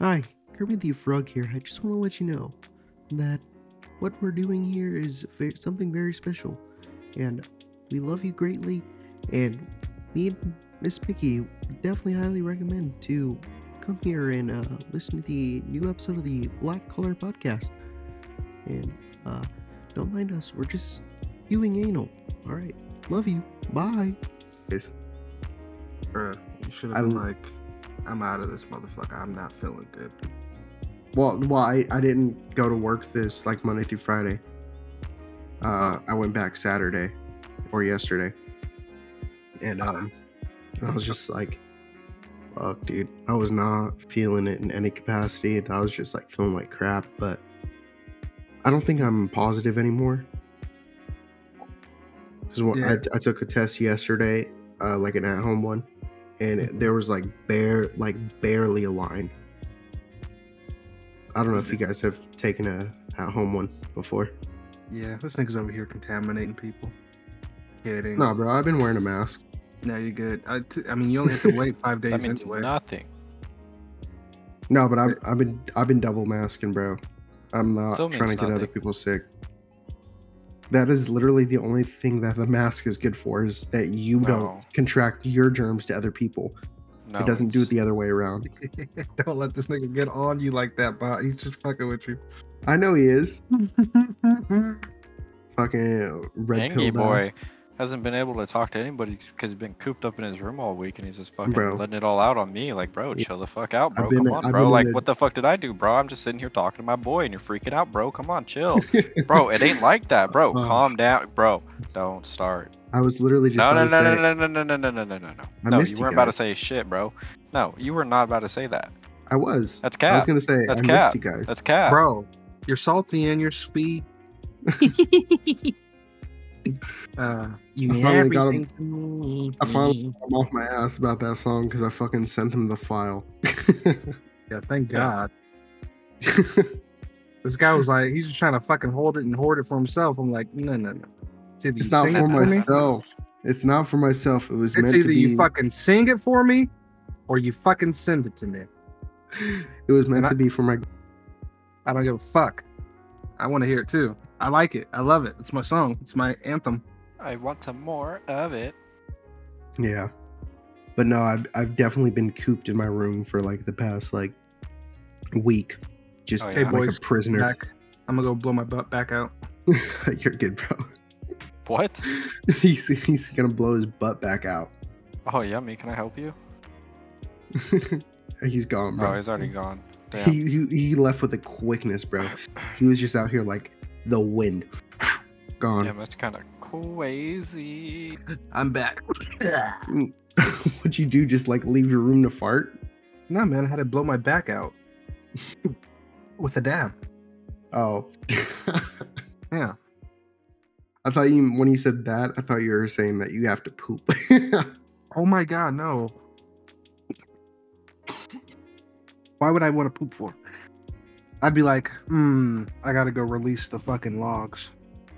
Hi, Kirby the Frog here. I just want to let you know that what we're doing here is something very special, and we love you greatly. And me and Miss Picky definitely highly recommend to come here and uh, listen to the new episode of the Black Color Podcast. And uh, don't mind us, we're just doing anal. All right, love you. Bye. Yes. Bruh, you should I have been like, I'm out of this motherfucker. I'm not feeling good. Well, well, I, I didn't go to work this like Monday through Friday. Uh, I went back Saturday or yesterday, and um, I was just like, "Fuck, dude!" I was not feeling it in any capacity. I was just like feeling like crap. But I don't think I'm positive anymore because Yeah. I, I took a test yesterday, uh, like an at-home one, and it, there was like bare, like barely a line. I don't know if you guys have taken a at-home one before. Yeah, this nigga's over here contaminating people. Kidding. No, bro, I've been wearing a mask. No, you're good. I, t- I mean, you only have to wait five days That means anyway. nothing. No, but I've, I've been I've been double masking, bro. I'm not Still trying to means get other people sick. That is literally the only thing that the mask is good for is that you No. don't contract your germs to other people. No, it doesn't do it the other way around. Don't let this nigga get on you like that, bot. He's just fucking with you. I know he is. Fucking red Angie pill boy hasn't been able to talk to anybody because he's been cooped up in his room all week and he's just fucking Bro. letting it all out on me. Like, bro, Yeah. chill the fuck out, bro. been- Come on, I've bro. Like, the- what the fuck did I do, bro? I'm just sitting here talking to my boy and you're freaking out, bro. Come on, chill, bro. It ain't like that, bro. Oh. Calm down, bro. Don't start. I was literally just No, no, about no, to no, no, no, no, no, no, no, no, no. I No, missed you you weren't about to say shit, bro. No, you were not about to say that. I was. That's cap. I was gonna say That's I cap. missed you guys. That's cap. Bro, you're salty and you're sweet. Uh, you I finally got to me. I finally I'm off my ass about that song because I fucking sent him the file. Yeah, thank God. This guy was like, he's just trying to fucking hold it and hoard it for himself. I'm like, no, no, no. It's it's not for it for me. myself. It's not for myself. It was It's meant to either be. you fucking sing it for me, or you fucking send it to me. It was meant And I- to be for my. I don't give a fuck. I want to hear it too. I like it. I love it. It's my song. It's my anthem. I want some more of it. Yeah, but no, I've I've definitely been cooped in my room for like the past like week, just Oh, yeah. Hey, boys, a prisoner. Back. I'm gonna go blow my butt back out. You're good, bro. What? he's he's gonna blow his butt back out. Oh, yummy. Can I help you? he's gone, Oh, bro. he's already gone. Damn. he, he he left with a quickness, bro. He was just out here like the wind. Gone. Damn, that's kind of crazy. I'm back. What'd you do? Just like leave your room to fart? no, man, I had to blow my back out with a dab. Oh. Yeah. I thought you when you said that, I thought you were saying that you have to poop. Oh my god, no. Why would I want to poop for? I'd be like, hmm, I gotta go release the fucking logs.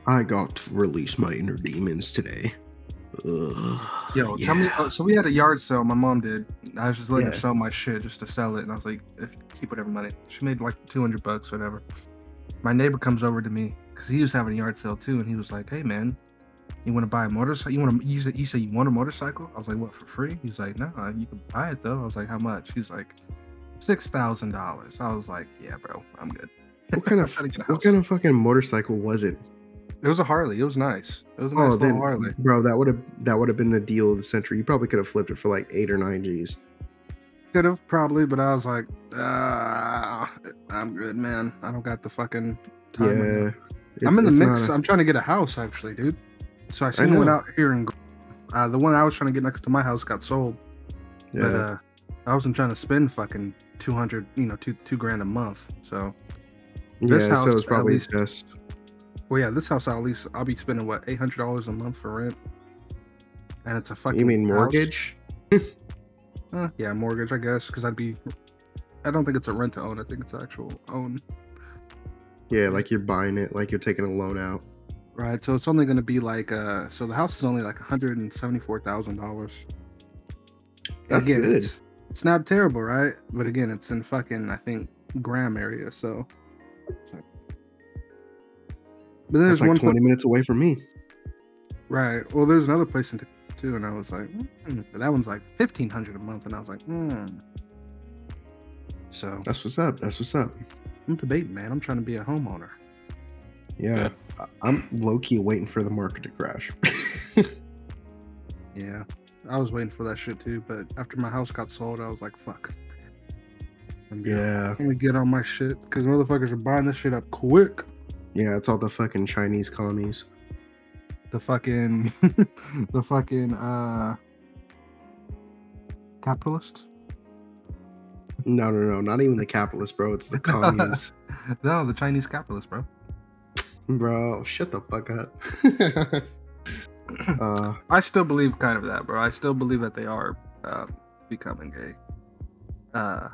I got to release my inner demons today. Ugh, Yo, tell me. yeah. oh, so we had a yard sale. My mom did. I was just letting her sell my shit just to sell it, and I was like, if keep whatever money. She made like two hundred bucks, whatever. My neighbor comes over to me because he was having a yard sale too, and he was like, "Hey man, you want to buy a motorcycle? You want to? You said you said you want a motorcycle?" I was like, "What for free?" He's like, "No, uh, you can buy it though." I was like, "How much?" He's like, six thousand dollars. I was like, "Yeah, bro, I'm good." What kind of trying to get a what kind of fucking motorcycle was it? It was a Harley. It was nice. It was a nice Oh, little then, Harley. bro, that would have that would have been the deal of the century. You probably could have flipped it for like eight or nine G's. Could have probably, but I was like, ah, I'm good, man. I don't got the fucking time. Yeah, I'm in the mix. a- I'm trying to get a house actually, dude. So I seen know. one out here in. Uh, the one I was trying to get next to my house got sold, yeah, but uh, I wasn't trying to spend fucking two hundred, you know, two two grand a month. So, this yeah. house so it's probably least- best. well, yeah, this house at least I'll be spending what eight hundred dollars a month for rent, and it's a fucking. You mean house. mortgage? Uh, yeah, mortgage, I guess, because I'd be. I don't think it's a rent to own. I think it's actual own. Yeah, like you're buying it, like you're taking a loan out. Right. So it's only going to be like uh. So the house is only like one hundred and seventy four thousand dollars. That's good. It's, It's not terrible, right? But again, it's in fucking I think Graham area, so. like- But then there's one like pla- 20 minutes away from me. right. Well, there's another place in Tacoma too, and I was like, mm, that one's like fifteen hundred a month, and I was like, hmm. So That's what's up. That's what's up. I'm debating, man. I'm trying to be a homeowner. Yeah. Good. I- I'm low key waiting for the market to crash. Yeah, I was waiting for that shit too, but after my house got sold, I was like, fuck. I'm yeah. Let me get on my shit because motherfuckers are buying this shit up quick. Yeah. It's all the fucking Chinese commies. The fucking, the fucking uh, capitalists. No, no, no. Not even the capitalists, bro. It's the commies. No, the Chinese capitalists, bro. bro, shut the fuck up. uh, I still believe kind of that, bro. I still believe that they are uh, becoming a. Uh,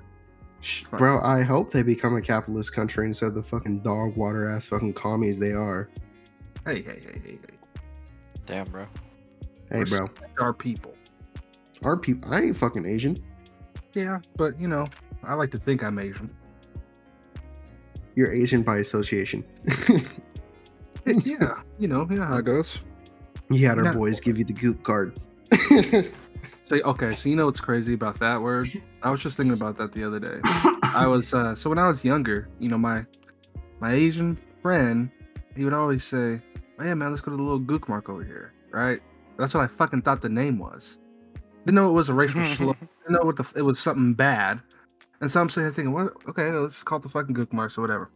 bro, I hope they become a capitalist country instead of the fucking dog water ass fucking commies they are. hey, hey, hey, hey, hey. Damn, bro. Hey, bro. Our people. Our people. I ain't fucking Asian. Yeah, but you know, I like to think I'm Asian. You're Asian by association. yeah, you know, you know how it goes. You had our boys give you the goop card. So okay, so you know what's crazy about that word? I was just thinking about that the other day. I was uh so when I was younger, you know, my my Asian friend, he would always say, oh, yeah, man, let's go to the little gook mark over here, right? That's what I fucking thought the name was. Didn't know it was a racial slur. Didn't know what the it was something bad. And so I'm sitting there thinking, what okay, let's call it the fucking gook marks or whatever.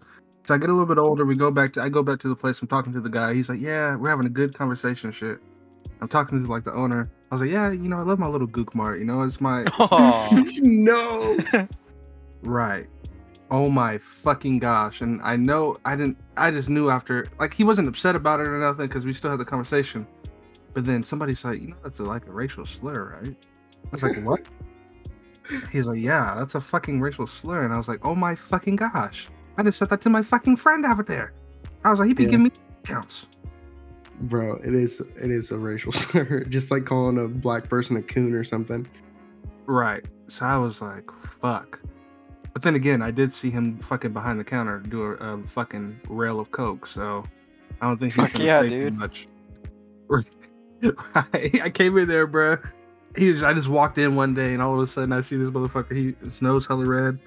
So I get a little bit older, we go back to I go back to the place, I'm talking to the guy, he's like, Yeah, we're having a good conversation shit. I'm talking to like the owner. I was like, Yeah, you know, I love my little gook mart, you know, it's my Oh, no. Right. Oh my fucking gosh. And I know I didn't I just knew after like he wasn't upset about it or nothing because we still had the conversation. But then somebody's like, you know that's a, like a racial slur, right? I was like, what? He's like, yeah, that's a fucking racial slur. And I was like, oh my fucking gosh. I just said that to my fucking friend over there. I was like, he'd be Yeah. giving me counts. Bro, it is it is a racial slur. Just like calling a black person a coon or something. Right. So I was like, fuck. But then again, I did see him fucking behind the counter do a, a fucking rail of coke. So I don't think he's Fuck gonna yeah, say too dude. much. right. I came in there, bruh. He just, I just walked in one day, and all of a sudden I see this motherfucker. He his nose hella red,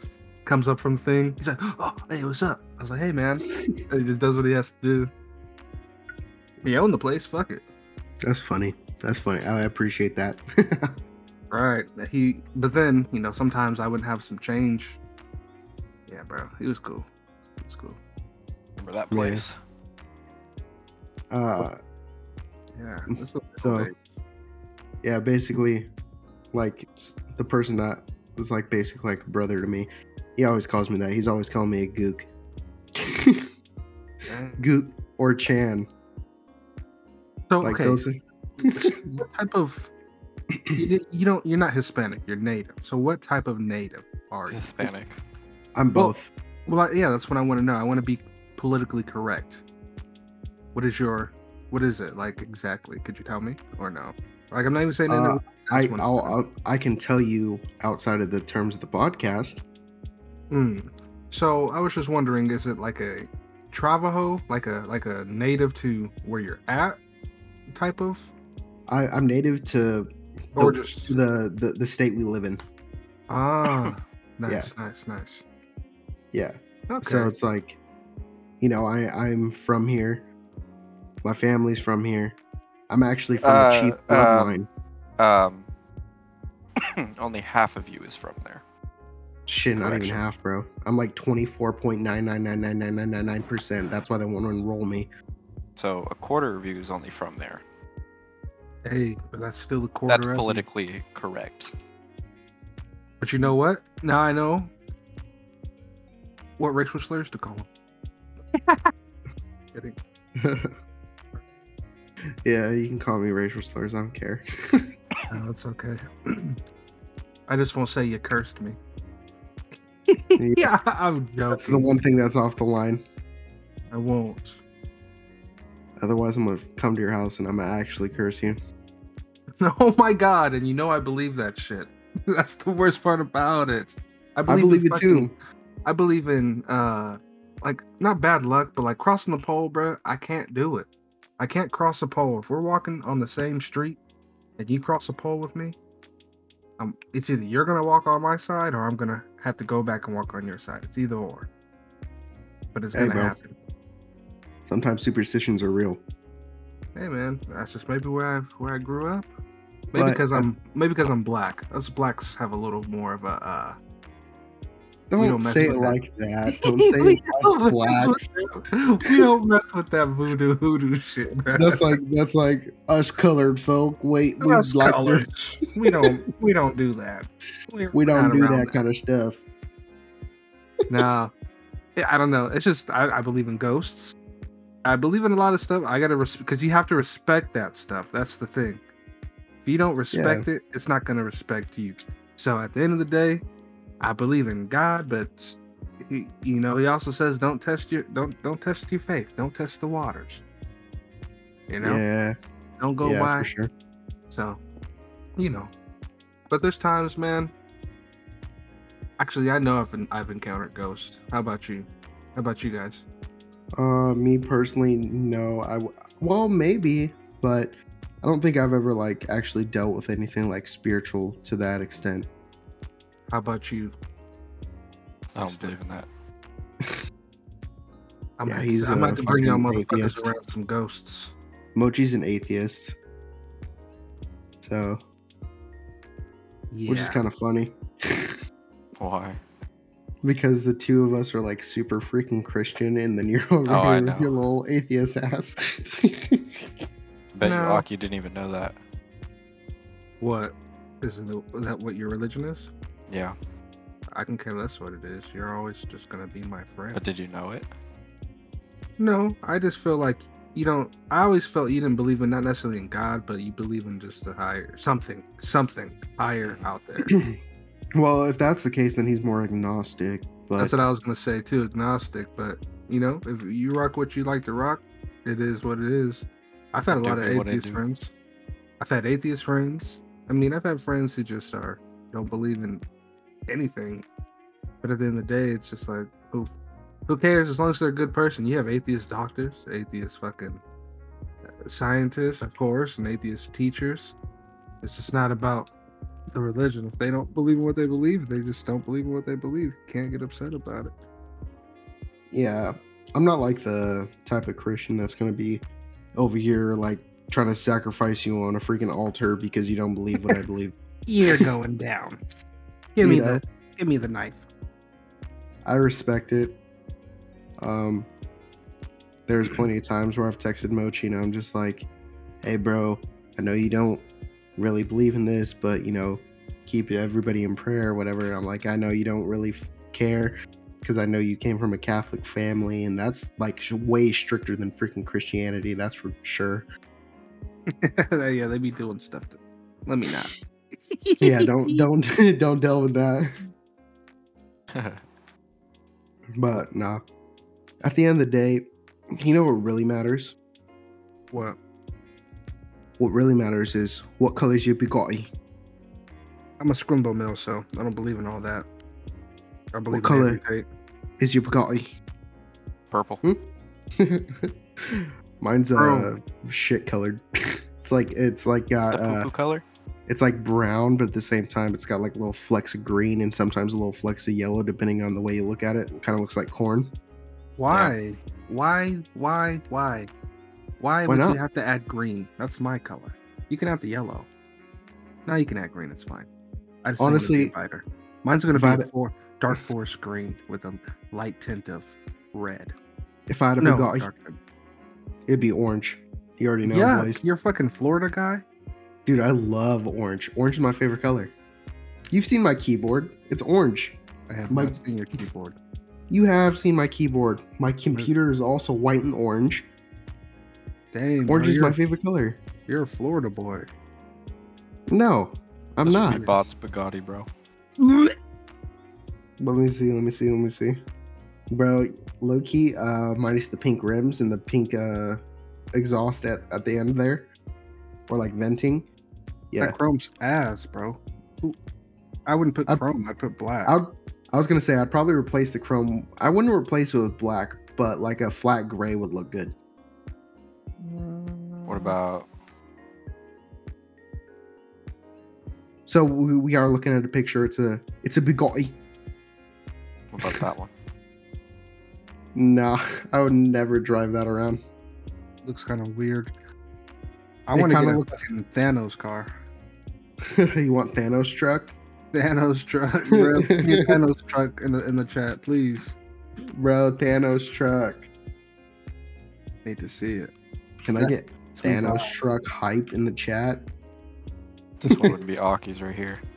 comes up from the thing. He's like, "Oh, hey, what's up?" I was like, "Hey, man." And he just does what he has to do. He owned the place. Fuck it. That's funny. That's funny. I appreciate that. Right. He, but then you know, sometimes I would have some change. Yeah, bro. He was cool. He was cool. remember that Yeah. place? uh Yeah. this was So- okay. yeah, basically like the person that was like basically like a brother to me. He always calls me that. He's always calling me a gook. Dang. gook or Chan. So Like okay, those what type of you, you don't you're not Hispanic. You're native. So what type of native are you? Hispanic. I'm both. Well, I, yeah, that's what I want to know. I want to be politically correct. What is your what is it like exactly? Could you tell me or no? Like I'm not even saying that. Uh, I I'll, I'll I can tell you outside of the terms of the podcast. Mm. So I was just wondering, is it like a Travajo, like a like a native to where you're at type of, I, I'm native to or the, just the, the the state we live in. ah, nice, nice, nice. Yeah. Okay. So it's like, you know, I I'm from here. My family's from here. I'm actually from Uh, the chief um, bloodline. Um, only half of you is from there. Shit, not even correction. half, bro. I'm like 24.9999999%. That's why they want to enroll me. So a quarter of you is only from there. hey, but that's still a quarter. That's of you. politically correct. But you know what? Now I know what racial slurs to call them. Kidding. yeah, you can call me racial slurs. I don't care. No, it's okay. I just won't say you cursed me. yeah, I'm That's the one thing that's off the line. I won't. Otherwise, I'm gonna come to your house and I'm gonna actually curse you. Oh my god, and you know I believe that shit. That's the worst part about it. I I believe, believe in it too. I believe in uh like not bad luck, but like crossing the pole, bro. I can't do it. I can't cross a pole. If we're walking on the same street and you cross a pole with me, um, it's either you're gonna walk on my side or I'm gonna have to go back and walk on your side. It's either or. But it's Hey, gonna bro. happen. Sometimes superstitions are real. Hey man, that's just maybe where I where I grew up. Maybe because I'm maybe because I'm black. Us blacks have a little more of a uh Don't, don't say it that. like that. Don't say it like blacks. we don't mess with that voodoo hoodoo shit, bro. That's like that's like us colored folk. Wait, we Us like colors. we don't we don't do that. We're we don't do around that kind of stuff. Nah, I don't know. It's just I, I believe in ghosts. I believe in a lot of stuff. I gotta because you have to respect that stuff. That's the thing. If you don't respect it, it's not gonna respect you. So at the end of the day, I believe in God, but he, you know he also says don't test your don't don't test your faith. Don't test the waters. You know, yeah, don't go yeah, by. sure. So, you know, but there's times, man. Actually, I know I've I've encountered ghosts. How about you? How about you guys? Uh, me personally, no. I well maybe, but I don't think I've ever like actually dealt with anything like spiritual to that extent. How about you? I don't Mister? believe in that. I'm Yeah, about he's to, I'm about to bring y'all motherfuckers atheist. around some ghosts. Mochi's an atheist, so Yeah. which is kind of funny Why? because the two of us are like super freaking Christian, and then you're over Oh, here with your little atheist ass. Bet No. you Aki didn't even know that. what? Isn't it, is that what your religion is? Yeah, I can care less what it is. You're always just gonna be my friend. but did you know it? No, I just feel like you don't. I always felt you didn't believe in not necessarily in God, but you believe in just a higher something, something higher mm-hmm. out there. well, if that's the case, then he's more agnostic. But That's what I was gonna say too, agnostic. But you know, if you rock what you like to rock, it is what it is. I've had a Do lot of atheist friends. I've had atheist friends. I mean, I've had friends who just are don't believe in anything. But at the end of the day, it's just like who who cares as long as they're a good person. You have atheist doctors, atheist fucking uh, scientists, of course, and atheist teachers. It's just not about the religion. If they don't believe in what they believe, they just don't believe in what they believe. You can't get upset about it. yeah, I'm not like the type of Christian that's gonna be over here like trying to sacrifice you on a freaking altar because you don't believe what I believe. You're going down. Give me You know? the give me the knife. I respect it. Um, there's plenty of times where I've texted Mochi and I'm just like, "Hey, bro, I know you don't really believe in this, but you know, keep everybody in prayer, or whatever." I'm like, "I know you don't really f- care." Because I know you came from a Catholic family, and that's like sh- way stricter than freaking Christianity. That's for sure. yeah, they be doing stuff to let me not. Yeah, don't don't don't delve in that. But nah. At the end of the day, you know what really matters? What? What really matters is what color's your Bugatti. I'm a scrimbo mill, so I don't believe in all that. I believe in color? every. Is your Bugatti? Purple. Mine's uh Bro. shit colored. it's like it's like got the poo uh poo color? It's like brown, but at the same time it's got like a little flecks of green and sometimes a little flecks of yellow depending on the way you look at it. It kind of looks like corn. Why? Why? Why? Why? Why Why would not? you have to add green? That's my color. You can have the yellow. Now you can add green. It's fine. I just Honestly, think it'd lighter. Mine's gonna be I a had- for, dark forest green with a light tint of red. If I had a No, Bugatti, dark it'd be orange. You already know, yeah, you're a fucking Florida guy. Dude, I love orange. Orange is my favorite color. You've seen my keyboard. It's orange. I have My- not seen your keyboard. You have seen my keyboard. My computer is also white and orange. Dang, Orange bro, is my favorite color. You're a Florida boy. No, I'm That's not. what Bot's Bugatti, bro. Let me see. Let me see. Let me see. Bro, low key, uh, minus the pink rims and the pink uh exhaust at, at the end there, or like venting. Yeah, That chrome's ass, bro. I wouldn't put I'd- chrome. I'd put black. I I was gonna say I'd probably replace the chrome. I wouldn't replace it with black, but like a flat gray would look good. What mm. about So we, we are looking at a picture. It's a it's a Bugatti. what about that one? Nah, I would never drive that around. looks kind of weird. I want to get kinda a looks- Thanos car. you want Thanos truck, Thanos truck. Bro, Give me a Thanos truck in the in the chat, please. bro? Thanos truck. Need to see it. Can I get Thanos truck hype in the chat? This one would be Aki's right here.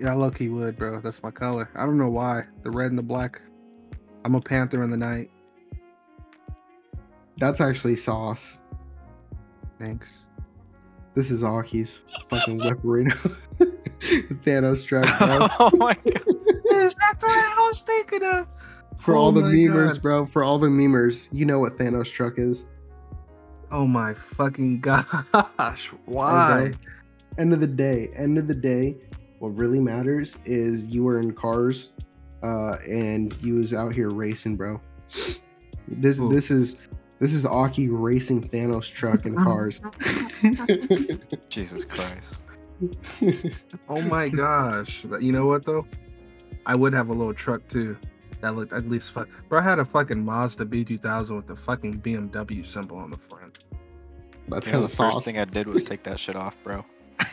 Yeah, lucky would, bro. That's my color. I don't know why. The red and the black. I'm a panther in the night. That's actually sauce. Thanks. This is Aki's fucking Weaporino. Thanos truck, bro. oh my god. Is that what I was thinking of? For Oh all the my memers, God. bro. For all the memers, you know what Thanos truck is. Oh my fucking gosh. Why? End of the day, end of the day, what really matters is you were in cars, uh, and you was out here racing, bro. This Ooh. this is this is Aki racing Thanos truck in cars. Jesus Christ. Oh my gosh. You know what though? I would have a little truck too. That looked at least fuck. Bro, I had a fucking Mazda B2000 with the fucking BMW symbol on the front. That's You know, kind the of first thing I did was take that shit off, bro.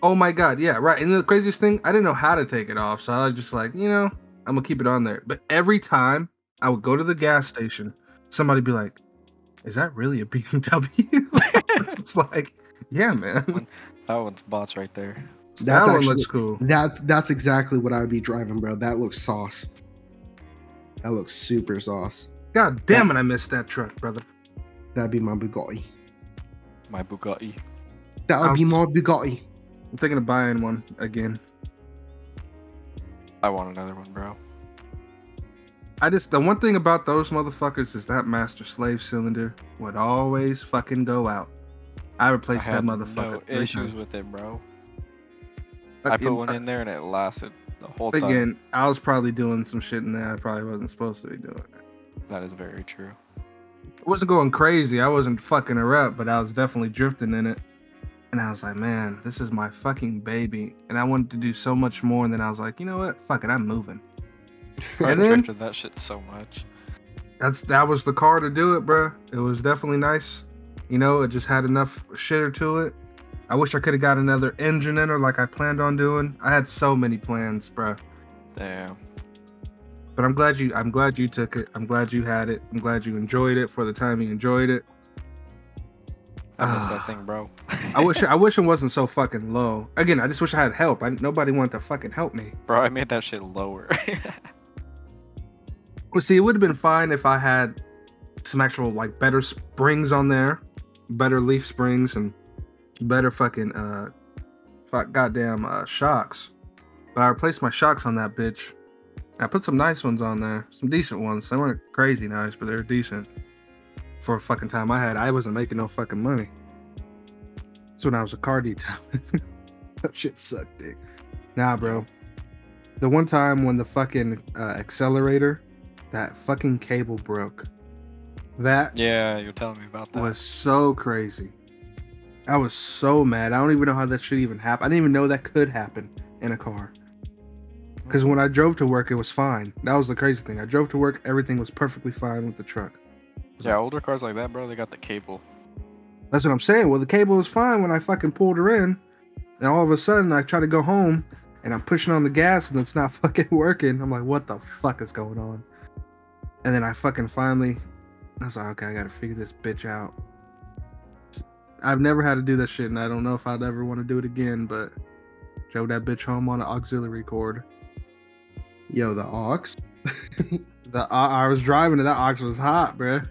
Oh my god, yeah, right. And the craziest thing, I didn't know how to take it off, so I was just like, you know, I'm gonna keep it on there. But every time I would go to the gas station, somebody'd be like, "Is that really a BMW?" it's like, yeah, man, That one's bots right there. that That's one actually, looks cool. that's that's exactly what I would be driving, bro. That looks sauce. That looks super sauce. God damn it, I missed that truck, brother. That'd be my Bugatti. My Bugatti. That would be I'm my Bugatti. I'm thinking of buying one again. I want another one, bro. I just the one thing about those motherfuckers is that master slave cylinder would always fucking go out. I I replaced that motherfucker. no issues times. with it, bro. Uh, I put one uh, in there and it lasted the whole time. Again, I was probably doing some shit in there I probably wasn't supposed to be doing. That is very true. I wasn't going crazy. I wasn't fucking her up, but I was definitely drifting in it. And I was like, man, this is my fucking baby. And I wanted to do so much more. And then I was like, you know what? Fuck it, I'm moving. I And then that shit so much. that's that was the car to do it, bruh. It was definitely nice. You know, it just had enough shitter to it. I wish I could have got another engine in her like I planned on doing. I had so many plans, bruh. Damn. But I'm glad you I'm glad you took it. I'm glad you had it. I'm glad you enjoyed it for the time you enjoyed it. I miss that thing, bro. I wish I wish it wasn't so fucking low. Again, I just wish I had help. I, nobody wanted to fucking help me. bro, I made that shit lower. Well, see, it would have been fine if I had some actual like better springs on there, better leaf springs, and better fucking uh, fuck goddamn uh shocks. But I replaced my shocks on that bitch. I put some nice ones on there, some decent ones. They weren't crazy nice, but they were decent for a fucking time I had. I wasn't making no fucking money. That's when I was a car detail. that shit sucked, dick. Nah, bro. The one time when the fucking uh, accelerator, that fucking cable broke. That yeah, you're telling me about that. was so crazy. I was so mad. I don't even know how that should even happen. I didn't even know that could happen in a car. Because when I drove to work, it was fine. That was the crazy thing. I drove to work, everything was perfectly fine with the truck. yeah, older cars like that, bro, they got the cable. That's what I'm saying. Well, the cable was fine when I fucking pulled her in. And all of a sudden, I try to go home and I'm pushing on the gas and it's not fucking working. I'm like, what the fuck is going on? And then I fucking finally, I was like, okay, I gotta figure this bitch out. I've never had to do that shit and I don't know if I'd ever want to do it again, but drove that bitch home on an auxiliary cord. Yo, the ox. The I, I was driving and that ox was hot, bruh.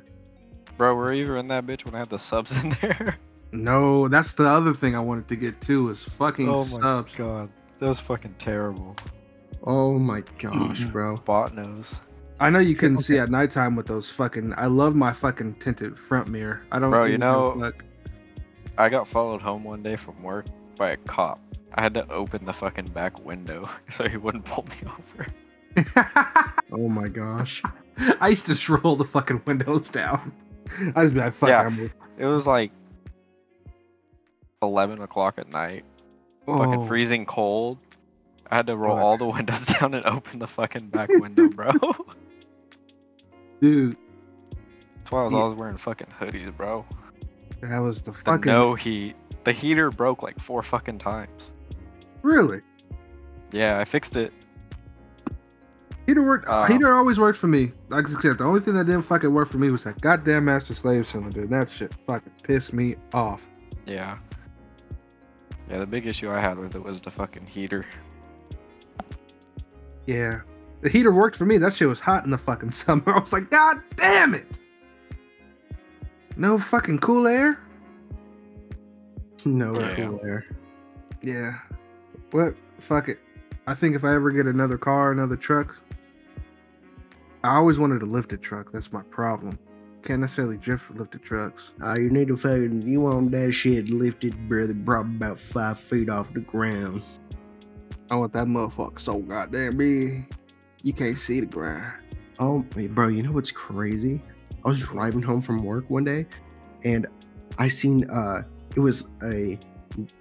Bro, were you in that bitch when I had the subs in there? No, that's the other thing I wanted to get too is fucking Oh subs. god. That was fucking terrible. Oh my gosh, bro. Bot knows. I know you couldn't see at nighttime with those fucking. I love my fucking tinted front mirror. I don't. Bro, you even give a know- fuck. I got followed home one day from work by a cop. I had to open the fucking back window so he wouldn't pull me over. Oh my gosh. I used to just roll the fucking windows down. I just be like, fuck Yeah. I'm It was like eleven o'clock at night. Fucking Oh, freezing cold. I had to roll Fuck. all the windows down and open the fucking back window, bro. That's why I was Yeah. always wearing fucking hoodies, bro. that was the The fucking no heat. The heater broke like four fucking times. really. Yeah, I fixed it. Heater worked. Uh, heater always worked for me. Like I said, the only thing that didn't fucking work for me was that goddamn master slave cylinder. That shit fucking pissed me off. Yeah. Yeah, the big issue I had with it was the fucking heater. Yeah, the heater worked for me. That shit was hot in the fucking summer. I was like, God damn it! No fucking cool air. No Yeah. cool air. Yeah. What? Fuck it. I think if I ever get another car, another truck, I always wanted a lifted truck. That's my problem. Can't necessarily drift for lifted trucks. Uh, you need to fucking, you want that shit lifted, brother, probably about five feet off the ground. I want that motherfucker so goddamn big. You can't see the ground. Oh, bro, you know what's crazy? I was driving home from work one day, and I seen uh, it was a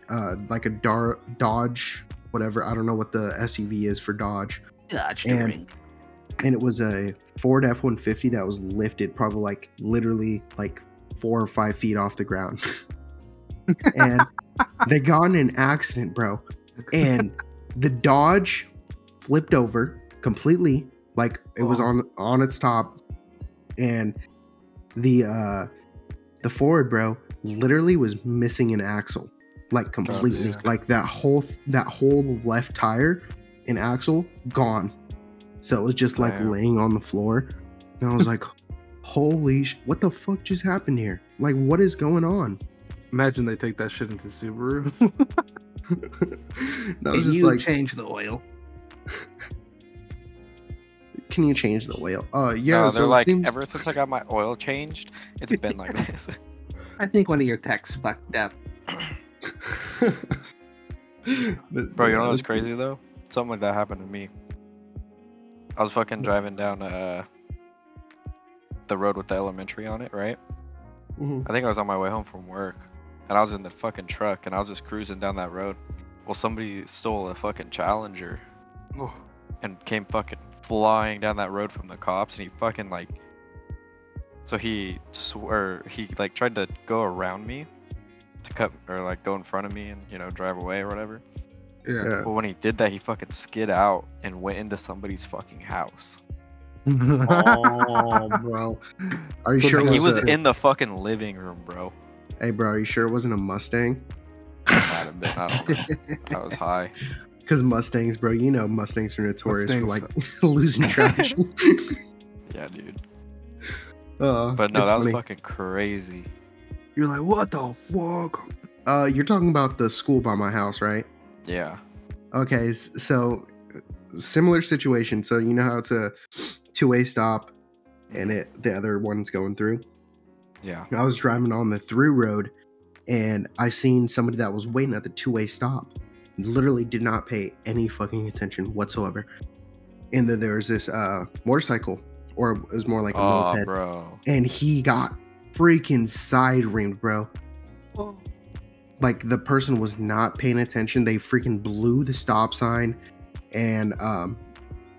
uh, like a Dar- Dodge, whatever. I don't know what the SUV is for Dodge, Dodge And- and it was a Ford F one fifty that was lifted, probably like literally like four or five feet off the ground, and they got in an accident, bro, and the Dodge flipped over completely, like it was Oh. on on its top, and the uh the Ford bro, literally was missing an axle, like completely, yeah. like that whole that whole left tire and axle gone. So it was just like Damn. laying on the floor, and I was like, "Holy, sh- what the fuck just happened here? Like, what is going on?" Imagine they take that shit into Subaru. that was just like, change the oil. "Can you change the oil? Uh, yeah. no, they're it like, seems- ever since I got my oil changed, it's been like this. I think one of your techs fucked up. Bro, you know what's crazy though? Something like that happened to me. I was fucking driving down uh the road with the elementary on it, right? Mhm. I think I was on my way home from work, and I was in the fucking truck, and I was just cruising down that road. Well, somebody stole a fucking Challenger Oh, and came fucking flying down that road from the cops, and he fucking like. So he swear he like tried to go around me, to cut or like go in front of me and you know drive away or whatever. yeah. Yeah. But when he did that, he fucking skid out and went into somebody's fucking house. oh, bro. Are you So sure? he was was a- in the fucking living room, bro. Hey, bro. Are you sure it wasn't a Mustang? Might have been. I. I was high. Because Mustangs, bro. You know Mustangs are notorious for like losing traction. Yeah, dude. uh, But no, it's that was funny. fucking crazy. You're like, what the fuck? Uh, you're talking about the school by my house, right? Yeah. Okay, so similar situation. So you know how it's a two-way stop, and it the other one's going through. Yeah. I was driving on the through road, and I seen somebody that was waiting at the two-way stop. Literally did not pay any fucking attention whatsoever. And then there was this uh motorcycle, or it was more like a Oh, moped, bro. and he got freaking side rimmed, bro. like the person was not paying attention. They freaking blew the stop sign, and um,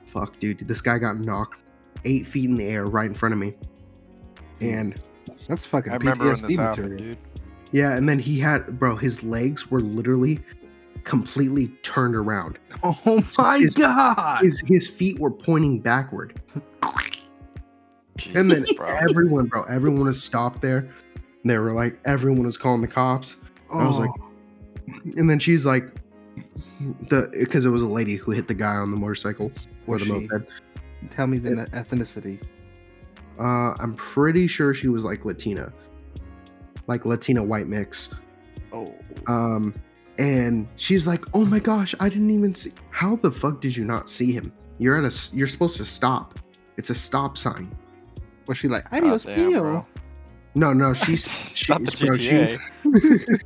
fuck, dude, this guy got knocked eight feet in the air right in front of me, and That's fucking I remember when PTSD this happened, dude. yeah, and then he had, bro, his legs were literally completely turned around. Oh my His- god! His his feet were pointing backward, and then bro. everyone, bro, everyone was stopped there. And they were like, everyone was calling the cops. I was like, Oh, And then she's like, the because it was a lady who hit the guy on the motorcycle or Was the she? moped. tell me the ethnicity. Uh, I'm pretty sure she was like Latina, like Latina white mix. Oh, Um, and she's like, "Oh my gosh, I didn't even see. How the fuck did you not see him? You're at a. s- You're supposed to stop. It's a stop sign. was she like, God adios damn, mio? bro. No, no, she's she, Not the bro, she was-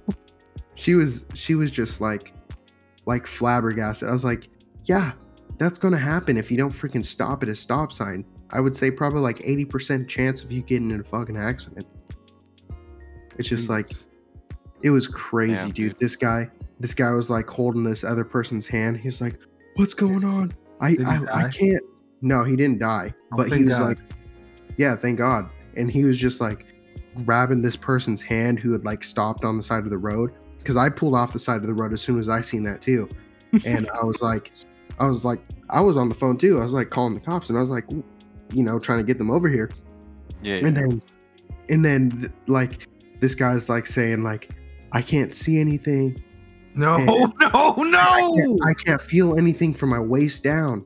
she was she was just like like flabbergasted. I was like, yeah, that's gonna happen if you don't freaking stop at a stop sign. I would say probably like 80% chance of you getting in a fucking accident. It's just like it was crazy, Damn, dude. dude. This guy, this guy was like holding this other person's hand. He's like, "What's going on? I, I, I can't." No, he didn't die, Oh, but he was God. like, "Yeah, thank God." And he was just like grabbing this person's hand who had like stopped on the side of the road because I pulled off the side of the road as soon as I seen that too, and I was like, I was like, I was on the phone too. I was like calling the cops, and I was like, you know, trying to get them over here. Yeah. And then, and then, like, this guy's like saying, like, I can't see anything. No, and- no, I no. can't, I can't feel anything from my waist down.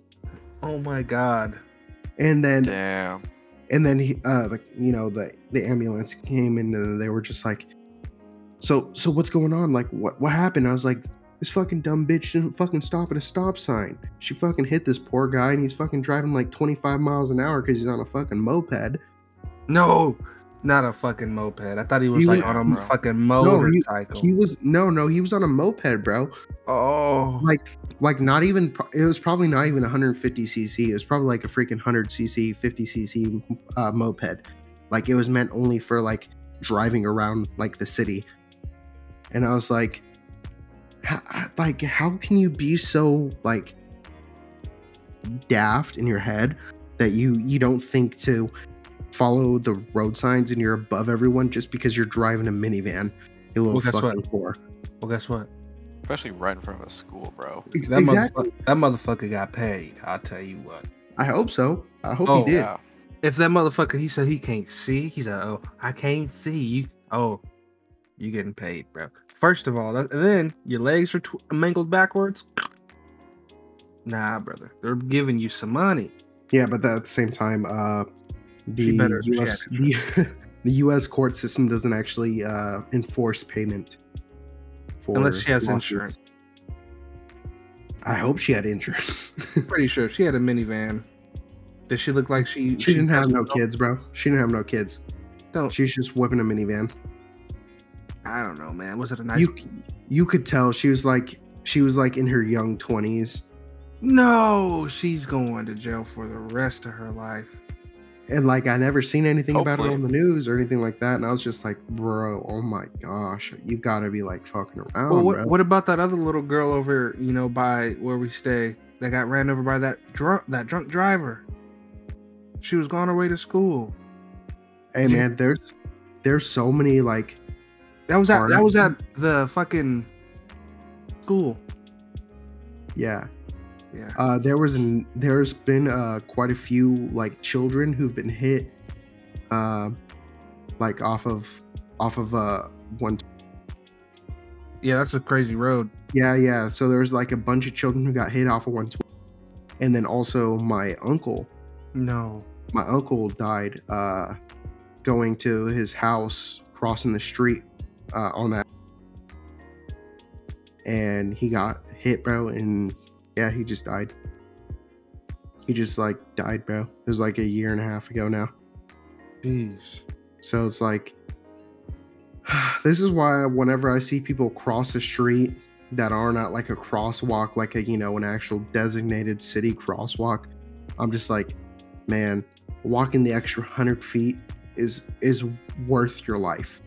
oh my god. And then, Damn. and then he, uh, like, you know, the the ambulance came in and they were just like, so, so what's going on? Like, what what happened? I was like, this fucking dumb bitch didn't fucking stop at a stop sign. She fucking hit this poor guy, and he's fucking driving like 25 miles an hour because he's on a fucking moped. No, not a fucking moped. I thought he was He like was- on a fucking he- motorcycle. He was no, no, he was on a moped, bro. oh, like like not even it was probably not even 150 cc it was probably like a freaking 100 cc 50 cc uh, moped like it was meant only for like driving around like the city and i was like how, like how can you be so like daft in your head that you you don't think to follow the road signs and you're above everyone just because you're driving a minivan you little Well, guess what? fucking whore well, guess what? Especially right in front of a school, bro. Ex- That, exactly motherfucker, that motherfucker got paid. I'll tell you what. i hope so i hope Oh, he did Yeah. If that motherfucker, he said he can't see. He said, "Oh, I can't see you." Oh, you getting paid, bro. First of all, that, and then your legs are tw- mangled backwards. Nah, brother. They're giving you some money. Yeah, but at the same time, uh, the better- U.S. the, the U.S. court system doesn't actually uh, enforce payment for Unless she has lawsuits. insurance. I hope she had insurance. Pretty sure she had a minivan. Did she look like she? she didn't have no kids, bro. She didn't have no kids. Don't. She's just whipping a minivan. I don't know, man. Was it a nice? You you could tell she was like she was like in her young twenties, No, she's going to jail for the rest of her life. And like I never seen anything about it on the news or anything like that. And I was just like, bro, oh my gosh, you've got to be like fucking around, Well, what, bro. what about that other little girl over, you know, by where we stay that got ran over by that drunk that drunk driver? She was going her way to school. Hey Did- man, there's there's so many like That was at that was at the fucking school. yeah. Yeah. Uh, there was an there's been uh quite a few like children who've been hit, uh, like off of off of uh one. Yeah, that's a crazy road. Yeah, yeah. So there was like a bunch of children who got hit off of one, and then also my uncle. No. My uncle died uh, going to his house, crossing the street uh, on that, and he got hit, bro, and yeah, he just died. He just like died, bro. It was like a year and a half ago now. Jeez. So it's like, this is why whenever I see people cross the street that are not like a crosswalk, like a, you know, an actual designated city crosswalk, I'm just like, man, walking the extra hundred feet is is worth your life.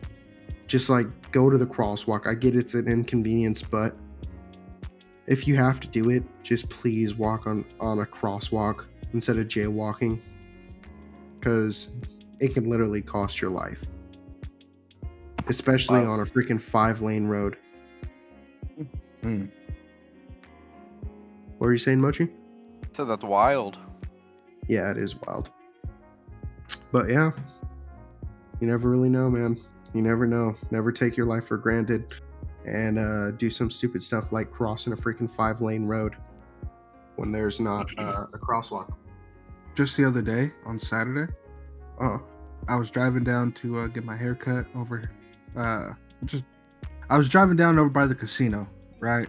Just like go to the crosswalk. I get it's an inconvenience, but if you have to do it, just please walk on on a crosswalk instead of jaywalking, because it can literally cost your life, especially Wow. on a freaking five lane road. Hmm. What were you saying, Mochi? So that's wild. Yeah, it is wild. But yeah, you never really know, man. You never know. Never take your life for granted and uh, do some stupid stuff like crossing a freaking five lane road when there's not uh, a crosswalk. Just the other day on Saturday, Oh, I was driving down to uh, get my hair cut over. Uh, just I was driving down over by the casino, right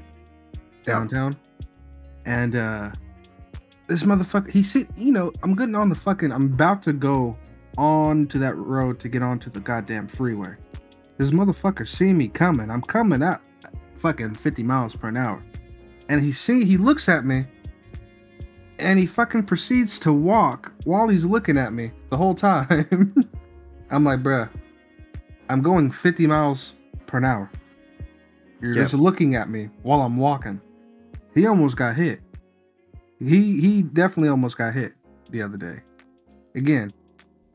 downtown, and uh, this motherfucker. He see, you know, I'm getting on the fucking. I'm about to go on to that road to get onto the goddamn freeway. This motherfucker see me coming. I'm coming up, fucking 50 miles per an hour. and he see he looks at me, and he fucking proceeds to walk while he's looking at me the whole time. I'm like, bruh, I'm going 50 miles per an hour. You're Yep. just looking at me while I'm walking. He almost got hit. He he definitely almost got hit the other day. Again,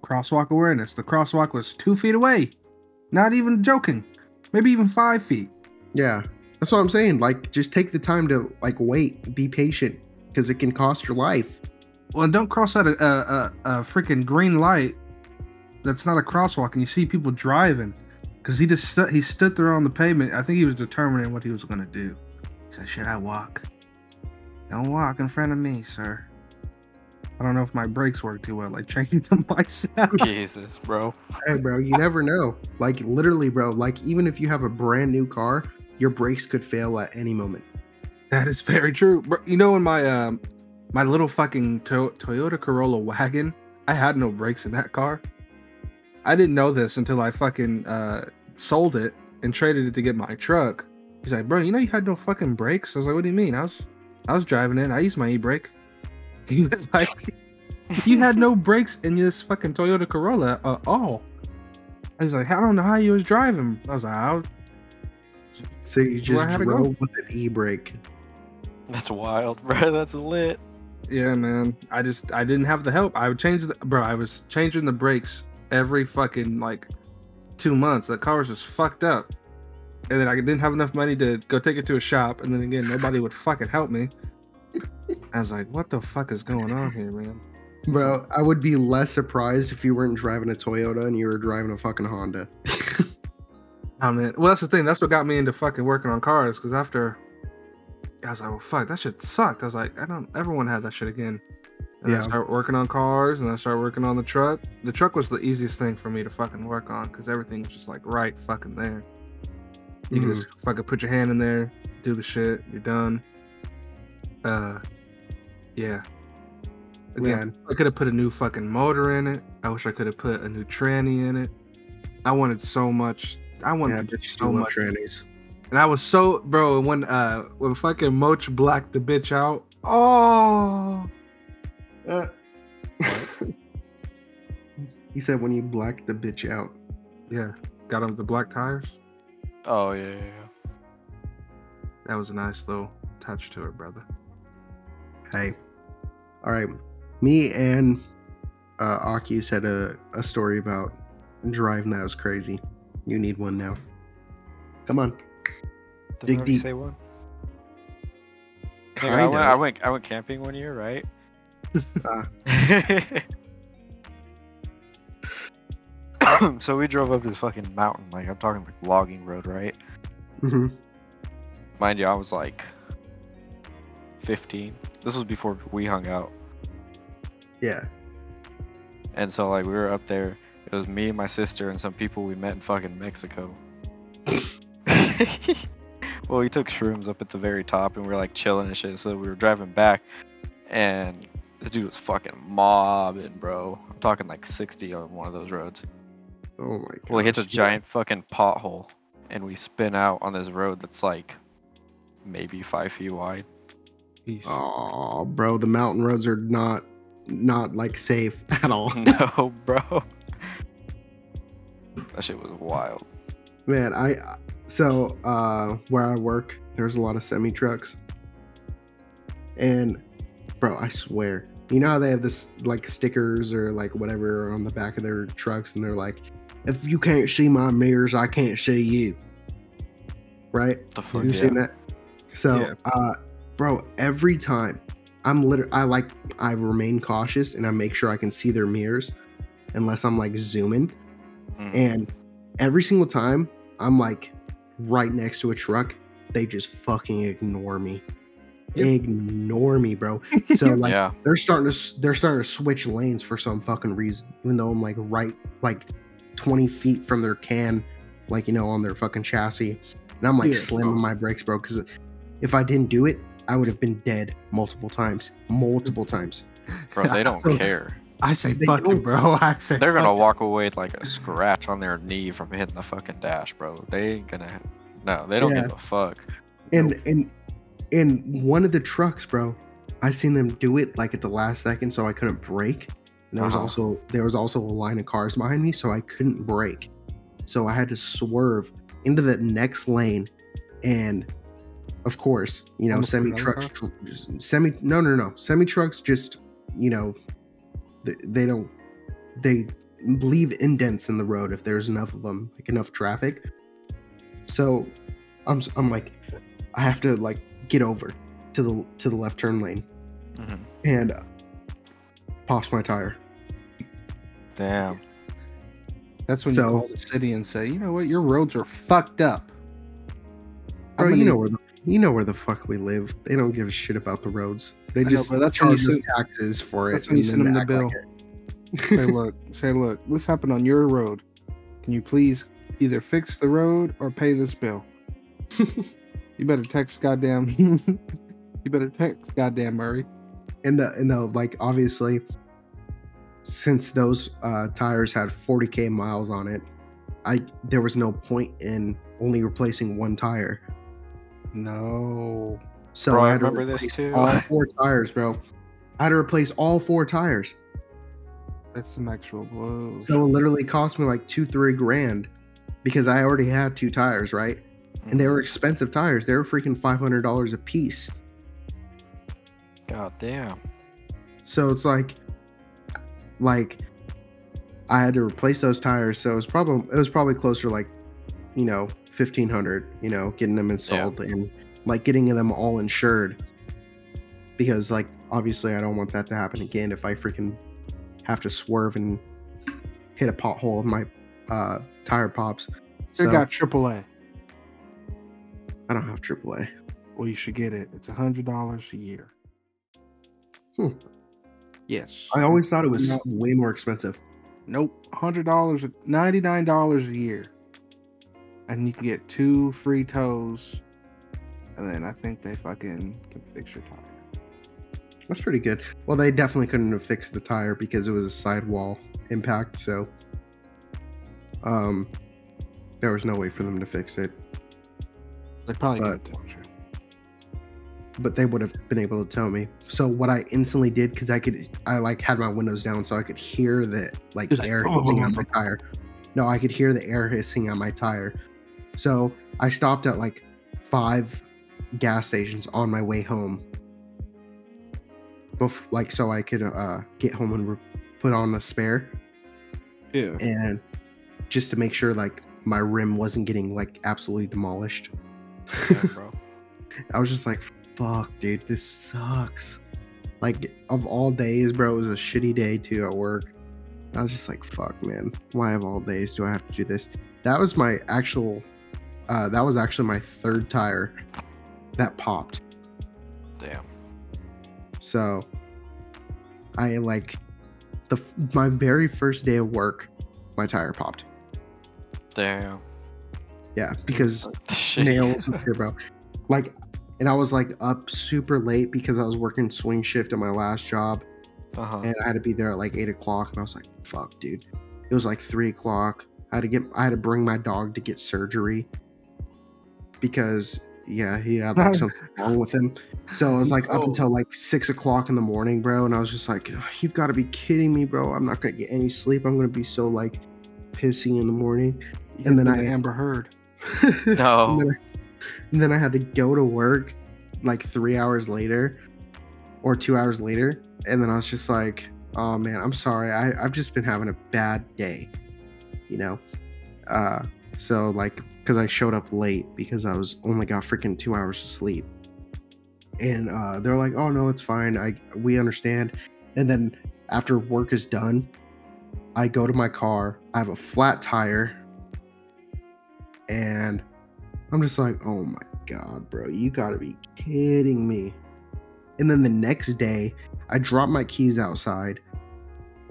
crosswalk awareness. The crosswalk was two feet away. Not even joking. Maybe even five feet. Yeah, that's what I'm saying. Like, just take the time to like wait, be patient, because it can cost your life. Well, don't cross out a, a, a, a freaking green light. That's not a crosswalk, and you see people driving. Because he just stu- he stood there on the pavement. I think he was determining what he was gonna do. He said, "Should I walk? Don't walk in front of me, sir." I don't know if my brakes work too well. Like changing them myself. Jesus, bro. Hey, bro, you never know. Like, literally, bro. Like, even if you have a brand new car, your brakes could fail at any moment. That is very true. Bro, you know, in my um, my little fucking to- Toyota Corolla wagon, I had no brakes in that car. I didn't know this until I fucking uh, sold it and traded it to get my truck. He's like, bro, you know you had no fucking brakes. I was like, what do you mean? I was I was driving it. I used my e-brake. He was like, you had no brakes in this fucking Toyota Corolla at all. I was like, I don't know how you was driving. I was like, I was, So you Where I just had to go. drove with an e-brake. That's wild, bro. That's lit. Yeah, man. I just I didn't have the help. I would change the bro. I was changing the brakes every fucking like two months. The car was just fucked up, and then I didn't have enough money to go take it to a shop. And then again, nobody would fucking help me. I was like, what the fuck is going on here, man? Bro, I would be less surprised if you weren't driving a Toyota and you were driving a fucking Honda. I mean, well, that's the thing. That's what got me into fucking working on cars. Because after, I was like, well, fuck, that shit sucked. I was like, I don't ever want to have that shit again. And I Yeah. started working on cars, and I started working on the truck. The truck was the easiest thing for me to fucking work on because everything was just like right fucking there. You can Mhm. just fucking put your hand in there, do the shit, you're done. Uh, yeah. Again, Man, I could have put a new fucking motor in it. I wish I could have put a new tranny in it. I wanted so much. I wanted yeah, to do bitch, so much. trannies. And I was so bro when uh when fucking Moch blacked the bitch out. Oh Uh, he said when you blacked the bitch out. yeah, got him the black tires. Oh yeah, yeah, yeah. That was a nice little touch to it, brother. Hey. All right. Me and uh, Aki said a, a story about driving that was crazy. You need one now. Come on. Did Dig deep. say one? Nigga, I, went. I went. I went camping one year, right? Ah. so we drove up this fucking mountain, like I'm talking like logging road, right? Mm hmm Mind you, I was like 15. This was before we hung out, Yeah. and so like we were up there. It was me, and my sister, and some people we met in fucking Mexico. well, we took shrooms up at the very top, and we were like chilling and shit. So we were driving back, and this dude was fucking mobbing, bro. I'm talking like 60 on one of those roads. Oh my god. Well, he hits a giant fucking pothole, and we spin out on this road that's like maybe five feet wide. Peace. Oh, bro, the mountain roads are not not like safe at all. no, bro. That shit was wild. Man, I so uh where I work, there's a lot of semi trucks. And bro, I swear, you know how they have this like stickers or like whatever on the back of their trucks and they're like, if you can't see my mirrors, I can't see you. Right? The fuck Have you yeah. seen that? So, Yeah. uh, bro, every time I'm literally, I like, I remain cautious and I make sure I can see their mirrors unless I'm like zooming. Mm. And every single time I'm like right next to a truck, they just fucking ignore me. Yep. Ignore me, bro. So like yeah, they're starting to they're starting to switch lanes for some fucking reason, even though I'm like right like 20 feet from their can, like you know, on their fucking chassis. And I'm like Yeah. slamming my brakes, bro, because if I didn't do it, I would have been dead multiple times, multiple times. bro, they don't care. I say They fucking, don't- bro. I say They're gonna walk away with like a scratch on their knee from hitting the fucking dash, bro. They ain't gonna. No, they don't Yeah. give a fuck. And and And one of the trucks, bro, I seen them do it like at the last second, so I couldn't brake. And there was Uh-huh. also there was also a line of cars behind me, so I couldn't brake. So I had to swerve into the next lane, and of course, you know, semi another trucks, semi no no no semi trucks just you know, they, they don't they leave indents in the road if there's enough of them, like enough traffic. So I'm s- I'm like, I have to like get over to the to the left turn lane Mhm. and uh, pops my tire. Damn. That's when So- you call the city and say, you know what, your roads are fucked up. Bro, you know where the you know where the fuck we live. They don't give a shit about the roads. They I know, just that's charge us taxes for it. that's when you send them the act like bill. say, look, say, look, this happened on your road. Can you please either fix the road or pay this bill? you better text goddamn. you better text goddamn Murray. and the and the like obviously since those uh tires had 40k miles on it i there was no point in only replacing one tire No. so Bro, i I had to remember this too. all four tires bro i had to replace all four tires That's some actual blows. so it literally cost me like two three grand because i already had two tires right and they mm-hmm. were expensive tires they were freaking $500 a piece God damn. So it's like, like, I had to replace those tires. So it was probably it was probably closer like, you know, fifteen hundred. You know, getting them installed and like getting them all insured. Because like obviously I don't want that to happen again. If I freaking have to swerve and hit a pothole of my uh, tire pops. You So got AAA. I don't have AAA. Well, you should get it. It's a hundred dollars a year. Hmm. Yes. I always thought it was No. way more expensive. Nope. Hundred dollars, ninety nine dollars a year, and you can get two free tows, And then I think they fucking can fix your tire. That's pretty good. Well, they definitely couldn't have fixed the tire because it was a sidewall impact, so um there was no way for them to fix it. They probably But- told you. But they would have been able to tell me. So what I instantly did because I could I like had my windows down so I could hear the like was like, air "Oh." hissing on my tire. No, I could hear the air hissing on my tire. So I stopped at like five gas stations on my way home. Bef- like so I could uh get home and re- put on the spare. Yeah. and just to make sure like my rim wasn't getting like absolutely demolished. Yeah, bro. I was just like, fuck, dude, this sucks. Like of all days, bro, it was a shitty day too at work. I was just like, fuck, man. Why of all days do I have to do this? That was my actual uh that was actually my third tire that popped. Damn. So I like the my very first day of work, my tire popped. Damn. Yeah, because nails here, bro. Like, and I was like up super late because I was working swing shift at my last job, Uh-huh. and I had to be there at like eight o'clock. And I was like, "Fuck, dude!" It was like three o'clock. I had to get, I had to bring my dog to get surgery because, yeah, he had like something wrong with him. So it was like up Oh. until like six o'clock in the morning, bro. And I was just like, "You've got to be kidding me, bro! I'm not gonna get any sleep. I'm gonna be so like pissy in the morning." You And then I- Amber Heard. No. and, then I, and then I had to go to work like three hours later or two hours later. And then I was just like, oh man, I'm sorry. I, I've just been having a bad day, you know? Uh, so, like, because I showed up late because I was only got freaking two hours of sleep. And uh, they're like, oh no, it's fine. I we understand. And then after work is done, I go to my car. I have a flat tire and I'm just like, oh my god, bro, you gotta be kidding me. And then the next day, I drop my keys outside,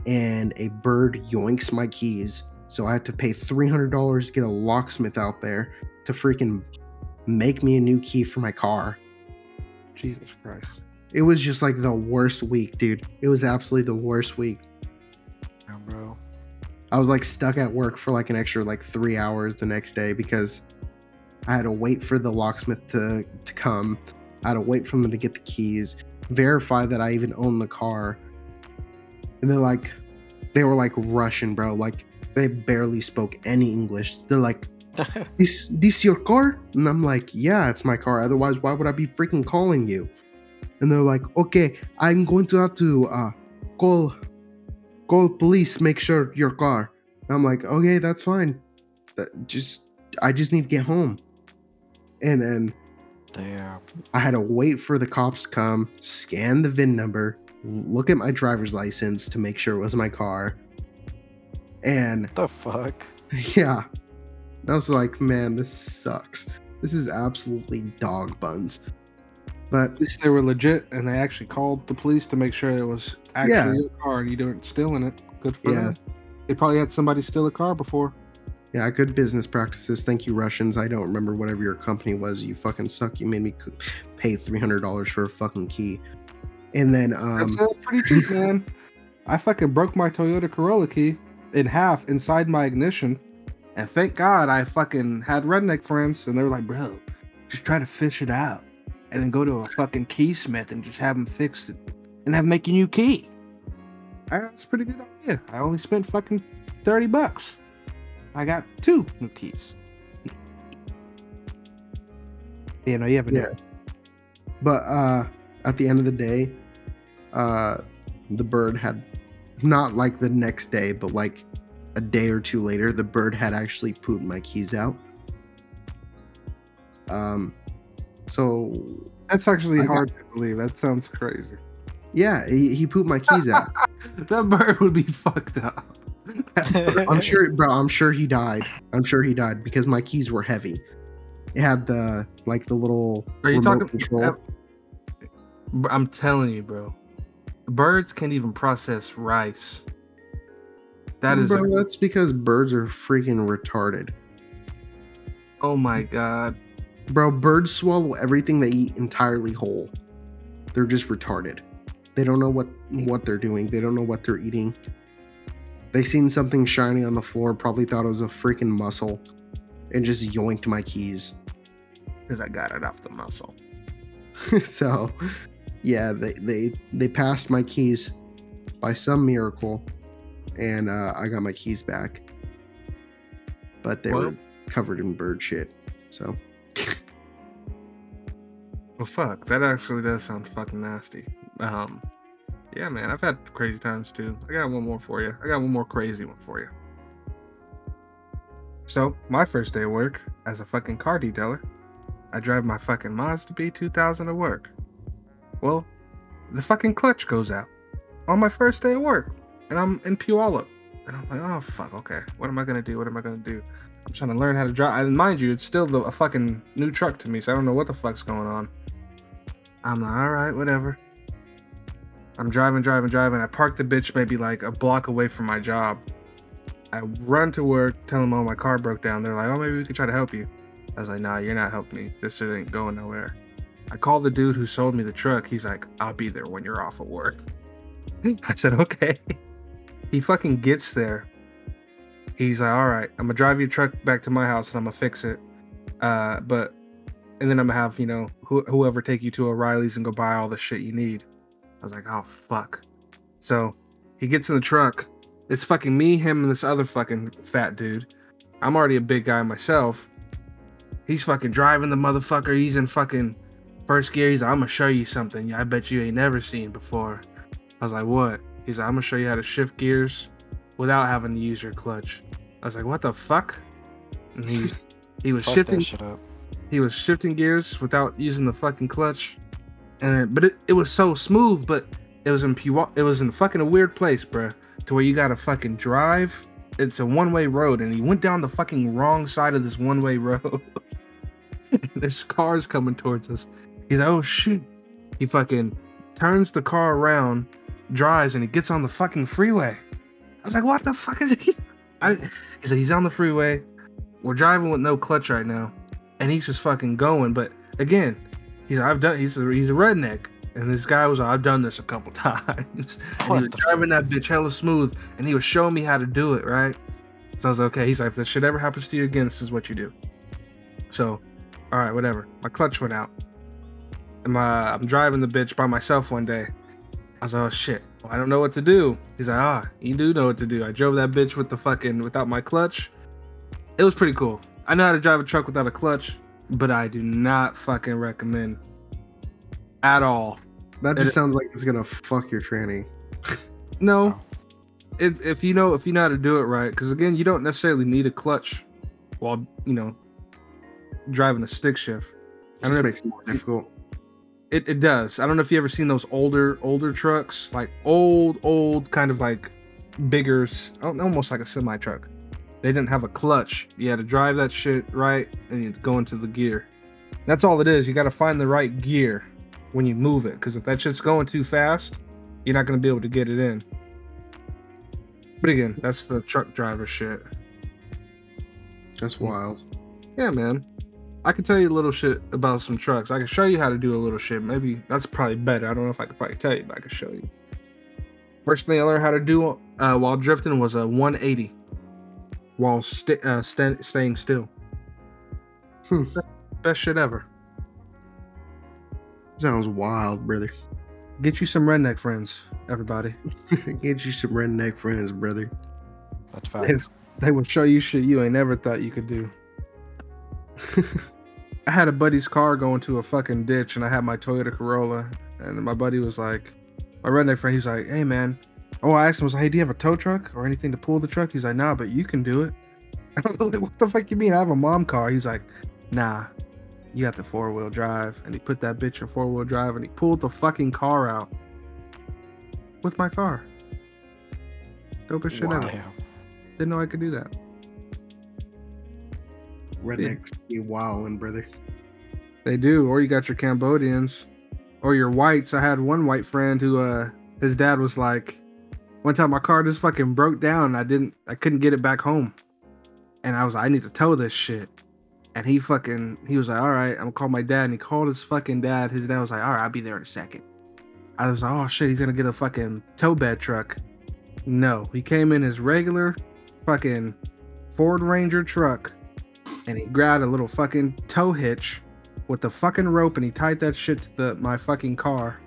and a bird yoinks my keys. So I had to pay $300 to get a locksmith out there to freaking make me a new key for my car. Jesus Christ. It was just like the worst week, dude. It was absolutely the worst week. Bro. I was like stuck at work for like an extra like three hours the next day because I had to wait for the locksmith to to come, I had to wait for them to get the keys, verify that I even own the car. And they're like, they were like Russian, bro. Like they barely spoke any English. They're like, this this your car? And I'm like, yeah, it's my car. Otherwise, why would I be freaking calling you? And they're like, okay, I'm going to have to uh, call call police, make sure your car. And I'm like, okay, that's fine. Uh, Just I just need to get home. And then Damn. I had to wait for the cops to come, scan the VIN number, look at my driver's license to make sure it was my car. And The fuck? yeah, I was like, man, this sucks. This is absolutely dog buns. But At least they were legit and they actually called the police to make sure it was actually Yeah. your car and you weren't stealing it. Good for Yeah. them. They probably had somebody steal a car before. yeah, good business practices. Thank you, Russians. I don't remember whatever your company was. You fucking suck. You made me pay three hundred dollars for a fucking key. And then um, That's uh, pretty cheap, man. I fucking broke my Toyota Corolla key in half inside my ignition. And thank God I fucking had redneck friends and they were like, bro, just try to fish it out. And then go to a fucking keysmith and just have them fix it and have make a new key. That's a pretty good idea. I only spent fucking 30 bucks. I got two new keys. You know, you have a Yeah. But uh at the end of the day, uh the bird had not like the next day, but like a day or two later, the bird had actually pooped my keys out. Um so That's actually I got- hard to believe. That sounds crazy. yeah, he, he pooped my keys out. That bird would be fucked up. I'm sure bro, I'm sure he died. I'm sure he died because my keys were heavy. It had the like the little Are you talking? control. I'm telling you, bro. Birds can't even process rice. That is. bro, a- that's because birds are freaking retarded. oh my god. Bro, birds swallow everything they eat entirely whole. They're just retarded. They don't know what what they're doing. They don't know what they're eating. They seen something shiny on the floor, probably thought it was a freaking mussel, and just yoinked my keys. Because I got it off the muscle. so, yeah, they they they passed my keys by some miracle, and uh, I got my keys back. But they Well- were covered in bird shit. So Well, fuck. That actually does sound fucking nasty. Um, yeah, man. I've had crazy times too. I got one more for you. I got one more crazy one for you. So, my first day of work as a fucking car detailer, I drive my fucking Mazda B2000 to work. Well, the fucking clutch goes out on my first day of work, and I'm in Puyallup. And I'm like, oh fuck, okay. What am I gonna do? What am I gonna do? I'm trying to learn how to drive. And mind you, it's still the, a fucking new truck to me, so I don't know what the fuck's going on. I'm like, all right, whatever. I'm driving, driving, driving. I park the bitch maybe like a block away from my job. I run to work, tell them, oh, my car broke down. They're like, oh, maybe we could try to help you. I was like, nah, you're not helping me. This shit ain't going nowhere. I called the dude who sold me the truck. He's like, I'll be there when you're off of work. I said, okay. He fucking gets there. He's like, all right, I'm gonna drive your truck back to my house and I'm gonna fix it. Uh, but and then I'm gonna have you know wh- whoever take you to O'Reilly's and go buy all the shit you need. I was like, oh fuck. So he gets in the truck. It's fucking me, him, and this other fucking fat dude. I'm already a big guy myself. He's fucking driving the motherfucker. He's in fucking first gear. He's like, I'm gonna show you something I bet you ain't never seen before. I was like, what? He's like, I'm gonna show you how to shift gears without having to use your clutch. I was like, what the fuck? And he he was shifting that shit up. he was shifting gears without using the fucking clutch and it, but it, it was so smooth but it was in Pewa- it was in fucking a weird place bruh to where you gotta fucking drive it's a one-way road and he went down the fucking wrong side of this one-way road there's cars coming towards us he's like oh shit he fucking turns the car around drives and he gets on the fucking freeway i was like what the fuck is he I, he said he's on the freeway we're driving with no clutch right now and he's just fucking going. But again, he's I've done he's a, he's a redneck, and this guy was I've done this a couple times. and he was driving that bitch hella smooth, and he was showing me how to do it right. So I was like, okay. He's like, if this shit ever happens to you again, this is what you do. So, all right, whatever. My clutch went out. My, I'm driving the bitch by myself one day. I was like, oh shit, well, I don't know what to do. He's like, ah, you do know what to do. I drove that bitch with the fucking without my clutch. It was pretty cool. I know how to drive a truck without a clutch, but I do not fucking recommend at all. That It- just sounds like it's gonna fuck your tranny. No, Oh. if if you know if you know how to do it right, because again, you don't necessarily need a clutch while you know driving a stick shift. I It don't just makes it more difficult. It, it does. I don't know if you ever seen those older older trucks, like old old kind of like bigger, oh, almost like a semi truck. They didn't have a clutch. You had to drive that shit right, and you go into the gear. That's all it is. You got to find the right gear when you move it, because if that shit's going too fast, you're not gonna be able to get it in. But again, that's the truck driver shit. That's wild. Yeah, man. I can tell you a little shit about some trucks. I can show you how to do a little shit. Maybe that's probably better. I don't know if I could probably tell you, but I can show you. First thing I learned how to do uh, while drifting was a 180 while sta uh, sta- staying still. Hmm. Best shit ever. Sounds wild, brother. Get you some redneck friends, everybody. Get you some redneck friends, brother. That's facts. They will show you shit you ain't never thought you could do. I had a buddy's car going to a fucking ditch, and I had my Toyota Corolla, and my buddy was like, my redneck friend, he's like, "Hey man," oh I asked him, I was like, "Hey, do you have a tow truck or anything to pull the truck?" He's like, "Nah, but you can do it." I was like, "What the fuck you mean? I have a mom car." He's like, "Nah, you got the four wheel drive," and he put that bitch in four wheel drive, and he pulled the fucking car out with my car. Dopest shit Wow. ever. Didn't know I could do that. Rednecks be wildin', brother. They do. Or you got your Cambodians or your whites. I had one white friend who uh his dad was like one time my car just fucking broke down. I didn't I couldn't get it back home. And I was like, I need to tow this shit. And he fucking he was like, All right, I'm gonna call my dad. And he called his fucking dad. His dad was like, All right, I'll be there in a second. I was like, Oh shit, he's gonna get a fucking tow bed truck. No, he came in his regular fucking Ford Ranger truck and he grabbed a little fucking tow hitch with the fucking rope and he tied that shit to the my fucking car.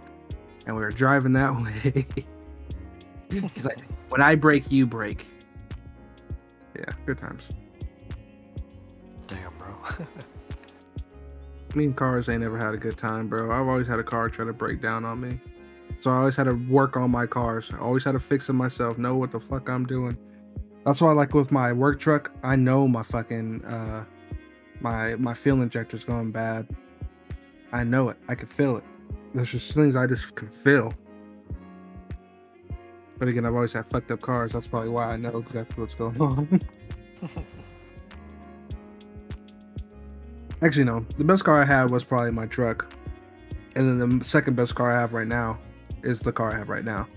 And we were driving that way. He's like when i break you break. Yeah good times. Damn, bro. me and cars ain't ever had a good time bro. I've always had a car try to break down on me. So i always had to work on my cars. I always had to fix them myself know what the fuck i'm doing that's why like with my work truck i know my fucking uh my my fuel injector's going bad. I know it. I can feel it. There's just things i just can feel. But again i've always had fucked up cars. That's probably why i know exactly what's going on. Actually, no. The best car I had was probably my truck, and then the second best car I have right now is the car I have right now.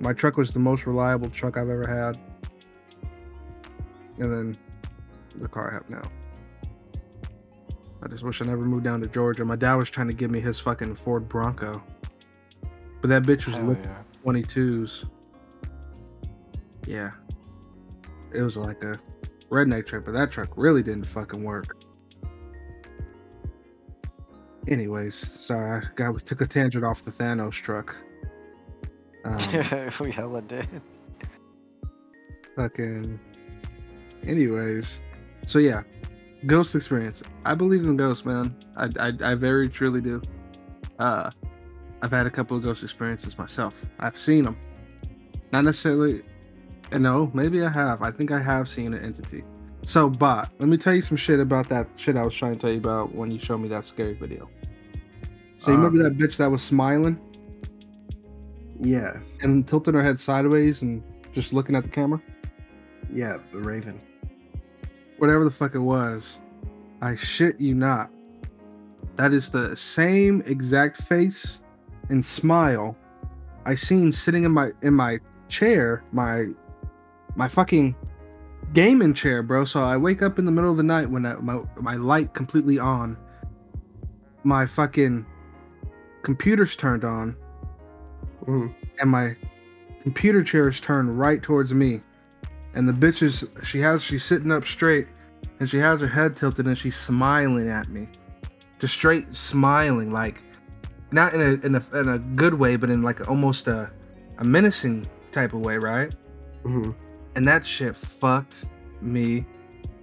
My truck was the most reliable truck I've ever had, and then the car I have now. I just wish I never moved down to Georgia. My dad was trying to give me his fucking Ford Bronco, but that bitch was lit yeah. 22s. Yeah. It was like a redneck truck, but that truck really didn't fucking work. Anyways, sorry, I got we took a tangent off the Thanos truck. Um, we hella did. fucking. Anyways, so yeah, ghost experience. I believe in ghosts, man. I, I, I very truly do. Uh, I've had a couple of ghost experiences myself. I've seen them. Not necessarily. No, maybe I have. I think I have seen an entity. So, bot, let me tell you some shit about that shit I was trying to tell you about when you showed me that scary video. So, you Uh, remember that bitch that was smiling Yeah, and tilting her head sideways and just looking at the camera? yeah, the Raven. whatever the fuck it was, I shit you not. That is the same exact face and smile I seen sitting in my in my chair, my my fucking gaming chair, bro. So I wake up in the middle of the night when I, my my light completely on, my fucking computer's turned on, Mm. and my computer chair is turned right towards me. And the bitch is she has she's sitting up straight and she has her head tilted and she's smiling at me. just straight smiling, like not in a in a in a good way, but in like almost a a menacing type of way, right? hmm And that shit fucked me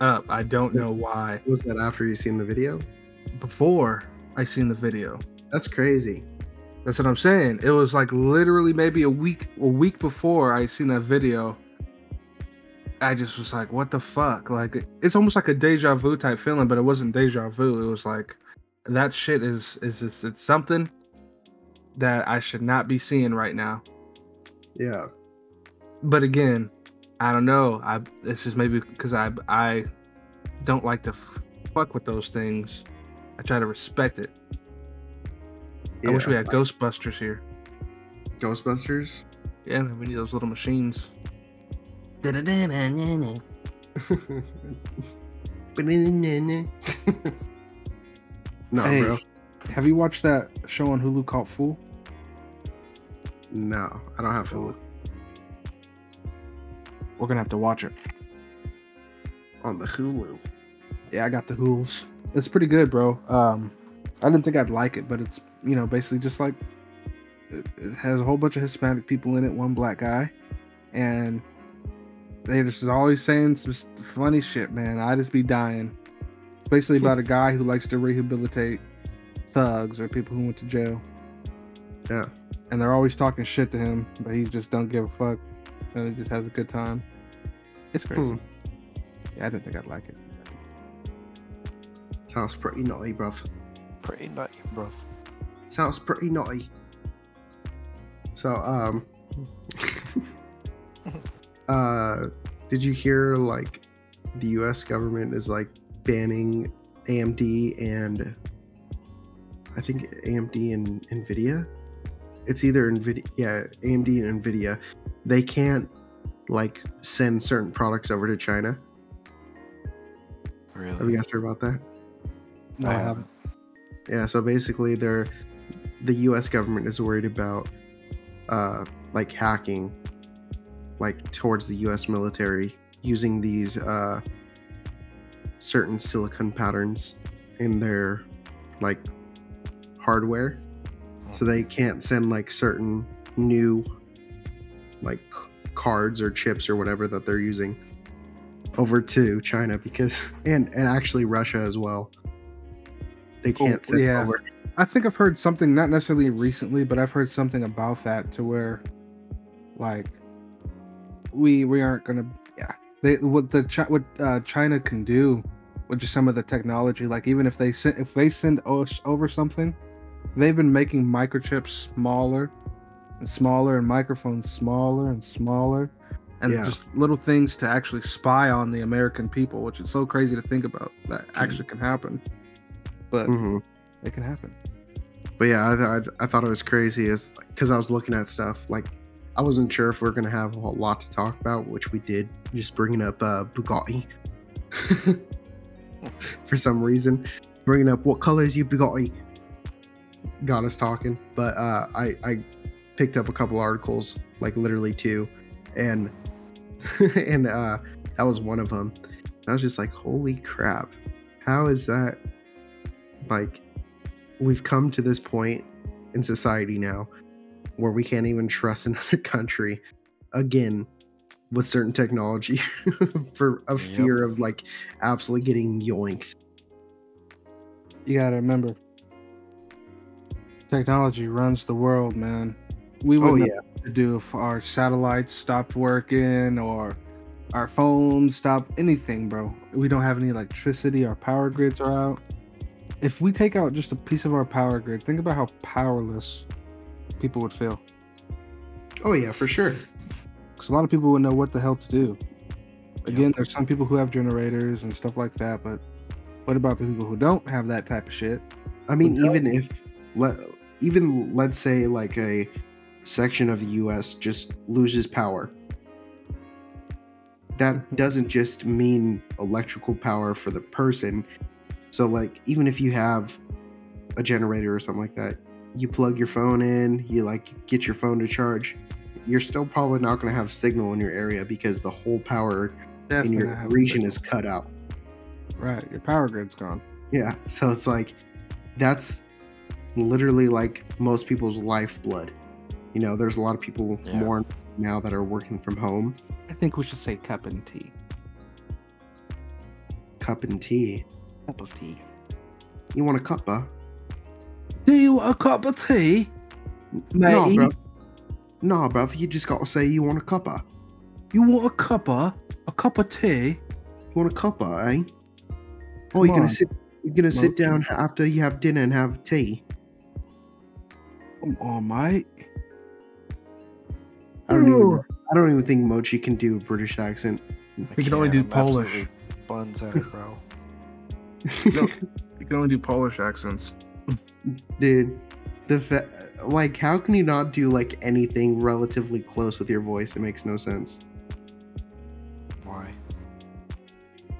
up. I don't know why. Was that after you seen the video? Before I seen the video, That's crazy. That's what I'm saying. It was like literally maybe a week a week before I seen that video. I just was like, what the fuck? Like it's almost like a deja vu type feeling, but it wasn't deja vu. It was like that shit is is just it's something that I should not be seeing right now. Yeah. But again, I don't know. I it's just maybe because I I don't like to f- fuck with those things. I try to respect it. I wish we Yeah. had Ghostbusters here. Ghostbusters. Yeah, man, we need those little machines. no, Hey. bro. Have you watched that show on Hulu called Fool? No, I don't have Hulu We're gonna have to watch it. on the Hulu. Yeah, I got the Hools. It's pretty good, bro. Um, I didn't think I'd like it, but it's you know basically just like it, it has a whole bunch of Hispanic people in it, one black guy, and they just always saying some funny shit, man. I just be dying. It's basically about a guy who likes to rehabilitate thugs or people who went to jail. Yeah. And they're always talking shit to him, but he just don't give a fuck, and he just has a good time. It's crazy. Hmm. Yeah, I didn't think I'd like it. Sounds pretty naughty, bruv. Pretty nutty, bro. Sounds pretty naughty. So, um, uh, did you hear like the U.S. government is like banning AMD and I think AMD and Nvidia. It's either Nvidia, yeah, AMD and Nvidia. They can't like send certain products over to China. Really? Have you guys heard about that? No, I haven't. Yeah, so basically they're the US government is worried about uh like hacking like towards the US military using these uh certain silicon patterns in their like hardware. So they can't send like certain new like cards or chips or whatever that they're using over to China because and and actually Russia as well. They Oh, can't send yeah. over I think I've heard something, not necessarily recently, but I've heard something about that to where, like, we we aren't gonna, yeah, they what the what uh, China can do with just some of the technology, like even if they send if they send us over something, they've been making microchips smaller and smaller and microphones smaller and smaller. And Yeah. just little things to actually spy on the American people, which is so crazy to think about that actually can happen. But Mhm. It can happen. But yeah, I, th- I thought it was crazy is because I was looking at stuff like I wasn't sure if we are gonna have a lot to talk about, which we did. Just bringing up uh, Bugatti for some reason, bringing up what colors you Bugatti got us talking. But uh, I I picked up a couple articles, like literally two, and and uh, that was one of them. I was just like, holy crap, how is that like? We've come to this point in society now where we can't even trust another country again with certain technology for a Yep. fear of like absolutely getting yoinked. you gotta remember technology runs the world man we Oh wouldn't yeah, know what to do if our satellites stopped working or our phones stopped anything bro we don't have any electricity our power grids are out if we take out just a piece of our power grid think about how powerless people would feel oh yeah, for sure. because a lot of people would know what the hell to do again there's some people who have generators and stuff like that but what about the people who don't have that type of shit I mean, even if let even let's say like a section of the U.S. just loses power, that Mhm. doesn't just mean electrical power for the person. So like, even if you have a generator or something like that, you plug your phone in, you like get your phone to charge. You're still probably not going to have signal in your area because the whole power in your not have a region is cut out. Right, your power grid's gone. Yeah, so it's like that's literally like most people's lifeblood. You know, there's a lot of people Yeah. more now that are working from home. I think we should say cup and tea. Cup and tea. Cup of tea. You want a cuppa? Do you want a cup of tea? No, Mate. bro. No, bro. You just gotta say you want a cuppa. You want a cuppa? A cup of tea? You want a cuppa, eh? Oh, you're Come gonna sit. You're gonna sit Mochi. down after you have dinner and have tea. Come on, mate. I don't even. I don't even think Mochi can do a British accent. He can only do I'm Polish. absolutely Buns out, bro. No. You can only do Polish accents. Dude, the fa- like, how can you not do like anything relatively close with your voice? It makes no sense. Why?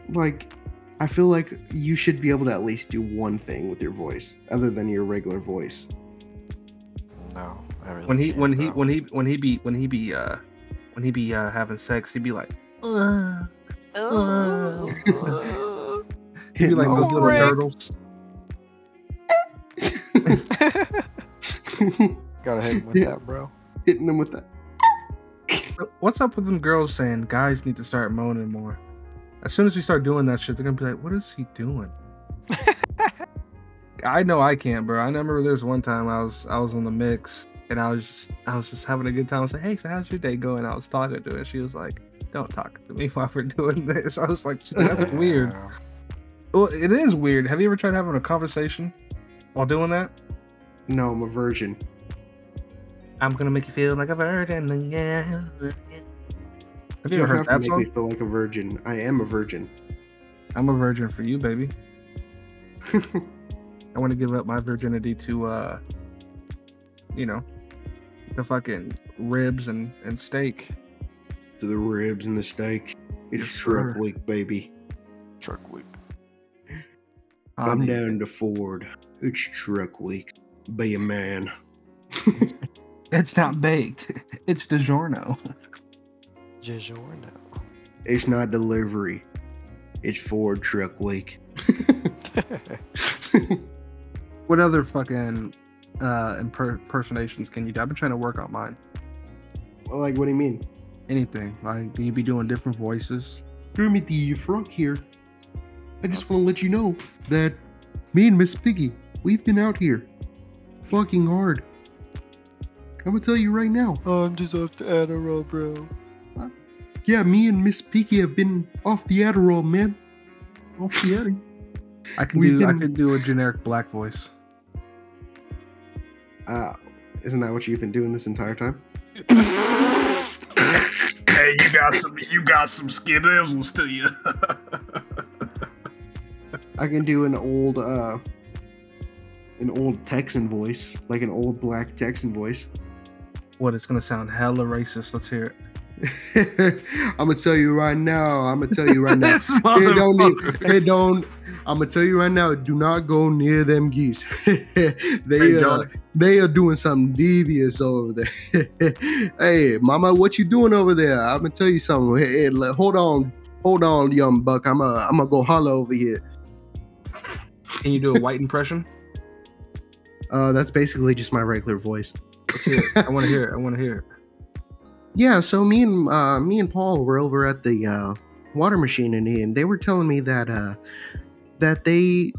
Like, I feel like you should be able to at least do one thing with your voice other than your regular voice. No. I really When he can't, when he when he when he be when he be uh when he be uh having sex, he'd be like uh, uh. He'd be like those little Rick. turtles. Gotta hit him with that, bro. Hitting them with that. What's up with them girls saying guys need to start moaning more? As soon as we start doing that shit, they're gonna be like, "What is he doing?" I know I can't, bro. I remember there was one time I was I was on the mix and I was just I was just having a good time. I was like, "Hey, so how's your day going?" I was talking to her. She was like, "Don't talk to me while we're doing this." I was like, "That's weird." Yeah. Well, it is weird. Have you ever tried having a conversation while doing that? No, I'm a virgin. I'm gonna make you feel like a virgin. Yeah. Have you You ever don't heard have that to make me feel like a virgin. I am a virgin. I'm a virgin for you, baby. I want to give up my virginity to, uh, you know, the fucking ribs and, and steak. to the ribs and the steak. It's Yes, truck sir. week, baby. Truck week. I'll I'm down to Ford. It's truck week. Be a man. It's not baked. It's DiGiorno. DiGiorno. It's not delivery. It's Ford truck week. What other fucking uh impersonations can you do? I've been trying to work on mine. Well, like, what do you mean? Anything. Like, can you be doing different voices? Kermit the Frog here. I just want to let you know that me and Miss Piggy, we've been out here fucking hard. I'm gonna tell you right now. oh, I'm just off the Adderall, bro. Yeah, me and Miss Piggy have been off the Adderall, man. Off the Adderall. I can We've do I been- could do a generic black voice. Uh, isn't that what you've been doing this entire time? Hey, you got some you got some skittles to you. I can do an old, uh, an old Texan voice, like an old black Texan voice. What? It's gonna sound hella racist. Let's hear it. I'm gonna tell you right now. I'm gonna tell you right now. This Hey, don't need, motherfucker. hey, don't. I'm gonna tell you right now. Do not go near them geese. they Hey, uh, they are doing something devious over there. hey, mama, what you doing over there? I'm gonna tell you something. Hey, hey, hold on, hold on, young buck. I'm gonna I'm gonna go holler over here. Can you do a white impression? Uh, that's basically just my regular voice. Let's hear it. I want to hear it. I want to hear it. Yeah, so me and uh, me and Paul were over at the uh, water machine in and they were telling me that uh, that they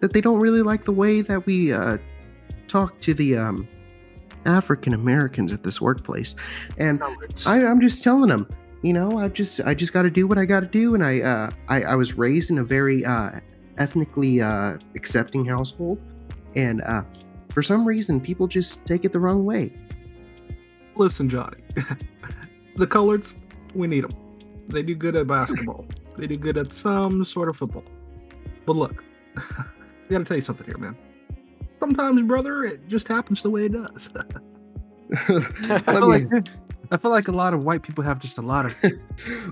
that they don't really like the way that we uh, talk to the um, African Americans at this workplace, and I, I'm just telling them, you know, I just I just got to do what I got to do, and I, uh, I I was raised in a very uh, ethnically uh, accepting household, and uh, for some reason people just take it the wrong way. Listen, Johnny. the coloreds, we need them. They do good at basketball. They do good at some sort of football. But look, I gotta tell you something here, man. Sometimes, brother, it just happens the way it does. I feel like I feel like a lot of white people have just a lot of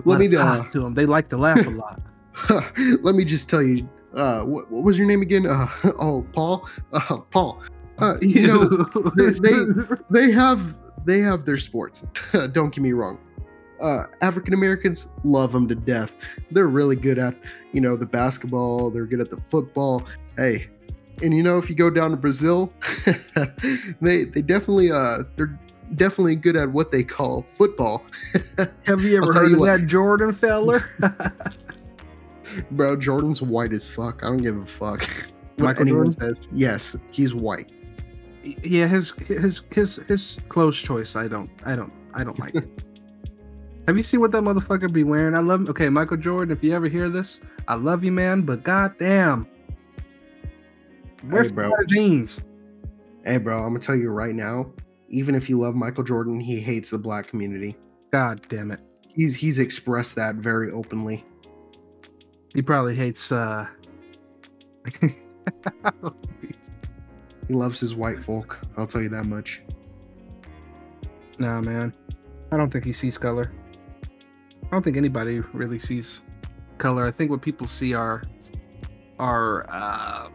let me lot uh, of to them. They like to laugh a lot. let me just tell you. Uh, what, what was your name again? Uh, oh, Paul. Uh, Paul. Uh, you know, they- they- they have they have their sports. Don't get me wrong. Uh, African Americans love them to death. They're really good at you know the basketball. They're good at the football. Hey, and you know if you go down to Brazil, they they definitely uh they're definitely good at what they call football. Have you ever heard you of what. that Jordan feller? Bro, Jordan's white as fuck. I don't give a fuck. What Michael anyone Jordan? says, yes, he's white. yeah, his his his his clothes choice. I don't I don't I don't like it. Have you seen what that motherfucker be wearing? I love him. okay, Michael Jordan. If you ever hear this, I love you, man. But goddamn, where's Hey, bro. jeans? Hey, bro, I'm gonna tell you right now. Even if you love Michael Jordan, he hates the black community. God damn it. He's he's expressed that very openly. He probably hates uh He loves his white folk. I'll tell you that much. Nah man. I don't think he sees color. I don't think anybody really sees color. I think what people see are are uh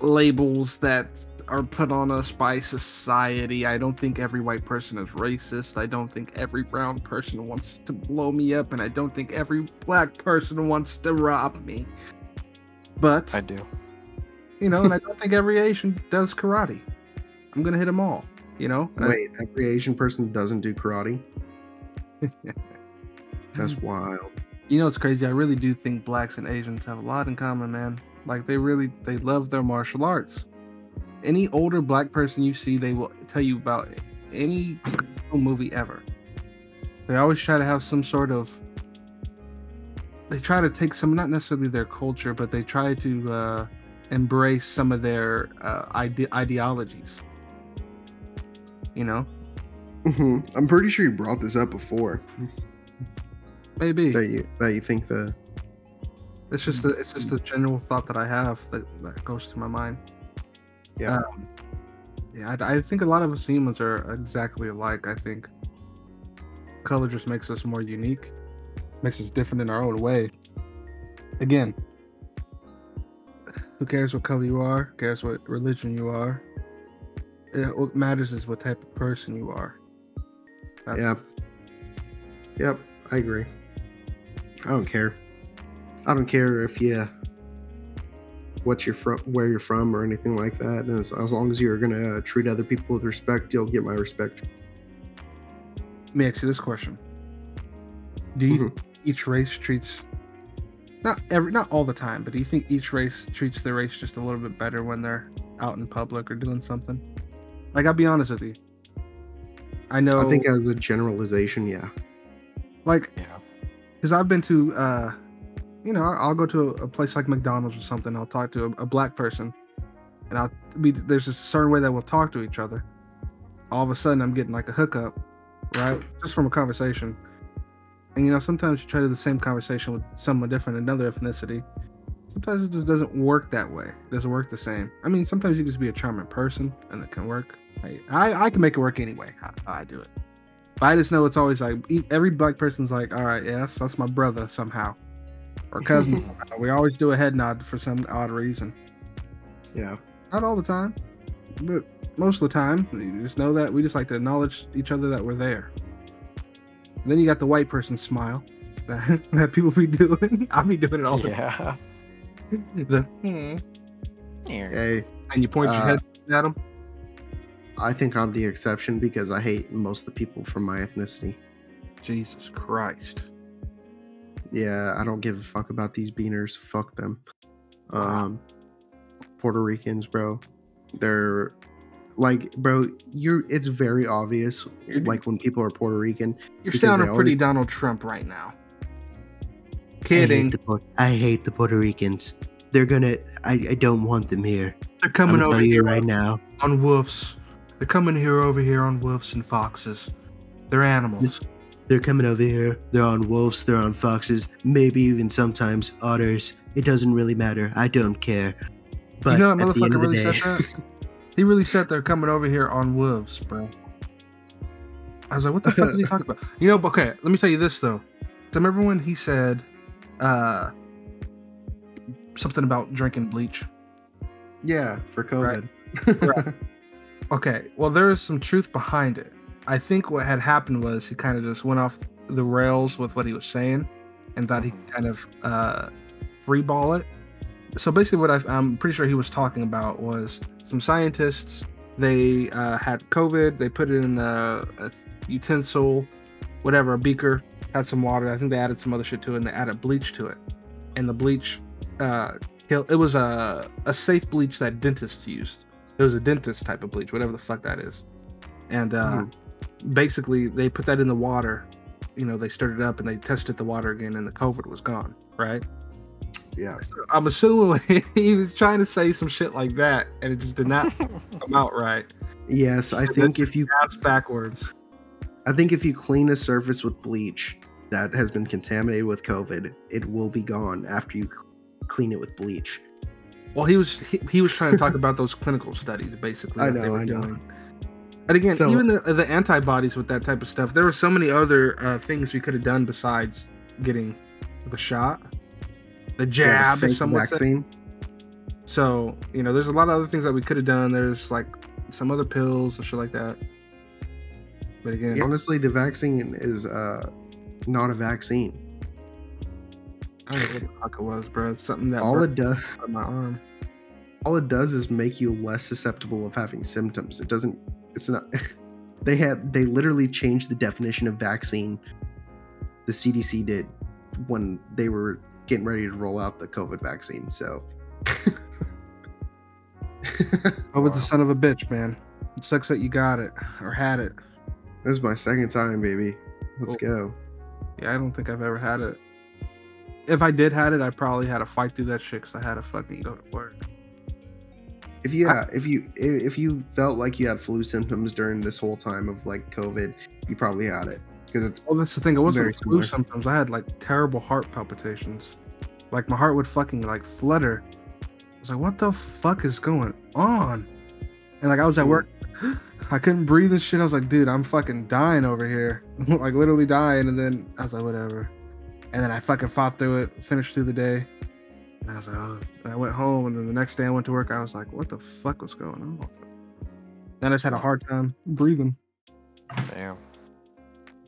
labels that are put on us by society. I don't think every white person is racist. I don't think every brown person wants to blow me up and I don't think every black person wants to rob me. But I do. you know, and I don't think every Asian does karate. I'm gonna hit them all. You know, And I- Wait, every Asian person doesn't do karate? That's wild. you know, it's crazy. I really do think blacks and Asians have a lot in common, man. Like they really they love their martial arts. Any older black person you see, they will tell you about any movie ever. They always try to have some sort of. They try to take some, not necessarily their culture, but they try to uh, embrace some of their uh, ide- ideologies. You know, hmm I'm pretty sure you brought this up before. maybe That you that you think the it's just the, it's just the general thought that I have that, that goes to my mind. Yeah Um, yeah, I, I think a lot of us humans are exactly alike. I think color just makes us more unique, makes us different in our own way. Again, who cares what color you are? Who cares what religion you are? It, what matters is what type of person you are. That's- Yep. Yep, I agree. I don't care. I don't care if you what you're from, where you're from, or anything like that. As, as long as you're gonna uh, treat other people with respect, you'll get my respect. Let me ask you this question: Do you Mhm. think each race treats not every not all the time, but do you think each race treats their race just a little bit better when they're out in public or doing something? Like I'll be honest with you. I know I think as a generalization, yeah. like Yeah. because I've been to uh you know, I'll go to a place like McDonald's or something, I'll talk to a, a black person and I'll be there's a certain way that we'll talk to each other. All of a sudden I'm getting like a hookup, right? Just from a conversation. And you know, sometimes you try to do the same conversation with someone different, another ethnicity. Sometimes it just doesn't work that way. It doesn't work the same. I mean, sometimes you can just be a charming person and it can work. I I, I can make it work anyway. How I do it. But I just know it's always like every black person's like, all right, yeah, that's, that's my brother somehow, or cousin. we always do a head nod for some odd reason. Yeah. Not all the time, but most of the time, you just know that we just like to acknowledge each other that we're there. then you got the white person smile that, that people be doing. I be doing it all the Yeah. time. The, hmm, Hey, and you point your Uh, head at them. I think I'm the exception because I hate most of the people from my ethnicity. Jesus Christ. Yeah, I don't give a fuck about these beaners. Fuck them. Um, Puerto Ricans, bro. They're like, bro. You're. It's very obvious. You're- like when people are Puerto Rican. You're sounding pretty always- Donald Trump right now. I Kidding. hate, the, I hate the Puerto Ricans. They're gonna. I, I don't want them here. They're I'm coming over here right now. on wolves. They're coming here over here on wolves and foxes. They're animals. They're coming over here. They're on wolves. They're on foxes. Maybe even sometimes otters. It doesn't really matter. I don't care. But you know that at the end motherfucker really day, said that? He really said they're coming over here on wolves, bro. I was like, what the fuck is he talking about? You know, okay, let me tell you this though. So remember when he said uh something about drinking bleach? Yeah, for COVID. Right. Okay, well, there is some truth behind it. I think what had happened was he kind of just went off the rails with what he was saying and thought he kind of uh, freeball it. so basically, what I, I'm pretty sure he was talking about was some scientists. They uh, had COVID. They put it in a, a utensil, whatever, a beaker. Had some water. I think they added some other shit to it, and they added bleach to it. And the bleach, uh, it was a a safe bleach that dentists used. It was a dentist type of bleach, whatever the fuck that is. And uh, Mhm. Basically, they put that in the water. You know, they stirred it up and they tested the water again, and the COVID was gone. Right. Yeah. I'm assuming he was trying to say some shit like that, and it just did not come out right. Yes, I think if you That's backwards. I think if you clean a surface with bleach that has been contaminated with COVID, it will be gone after you clean it with bleach. Well, he was he, he was trying to talk about those clinical studies, basically. I know, I know. doing. And again, So- even the the antibodies with that type of stuff, there were so many other uh, things we could have done besides getting the shot, the Yeah, jab, the as fake some would say. vaccine. So you know, there's a lot of other things that we could have done. There's like some other pills and shit like that. But again, Honestly, the vaccine is uh not a vaccine. I don't know what the fuck it was, bro. It's something that All it does on my arm. all it does is make you less susceptible of having symptoms. It doesn't it's not they had they literally changed the definition of vaccine the CDC did when they were getting ready to roll out the COVID vaccine. So Oh, it's a son of a bitch, man. It sucks that you got it or had it. This is my second time, baby. Let's Cool. go. Yeah, I don't think I've ever had it. If I did had it, I probably had to fight through that shit because I had to fucking go to work. If you yeah, if you if you felt like you had flu symptoms during this whole time of like COVID, you probably had it because it's Well, that's the thing. It wasn't flu similar. symptoms. I had like terrible heart palpitations. Like my heart would fucking like flutter. I was like, what the fuck is going on? And like I was at work, I couldn't breathe and shit. I was like, dude, I'm fucking dying over here. like literally dying. And then I was like, whatever. And then I fucking fought through it, finished through the day. And I was like, oh. And I went home. And then the next day I went to work. I was like, what the fuck was going on? Then I just had a hard time breathing. Damn.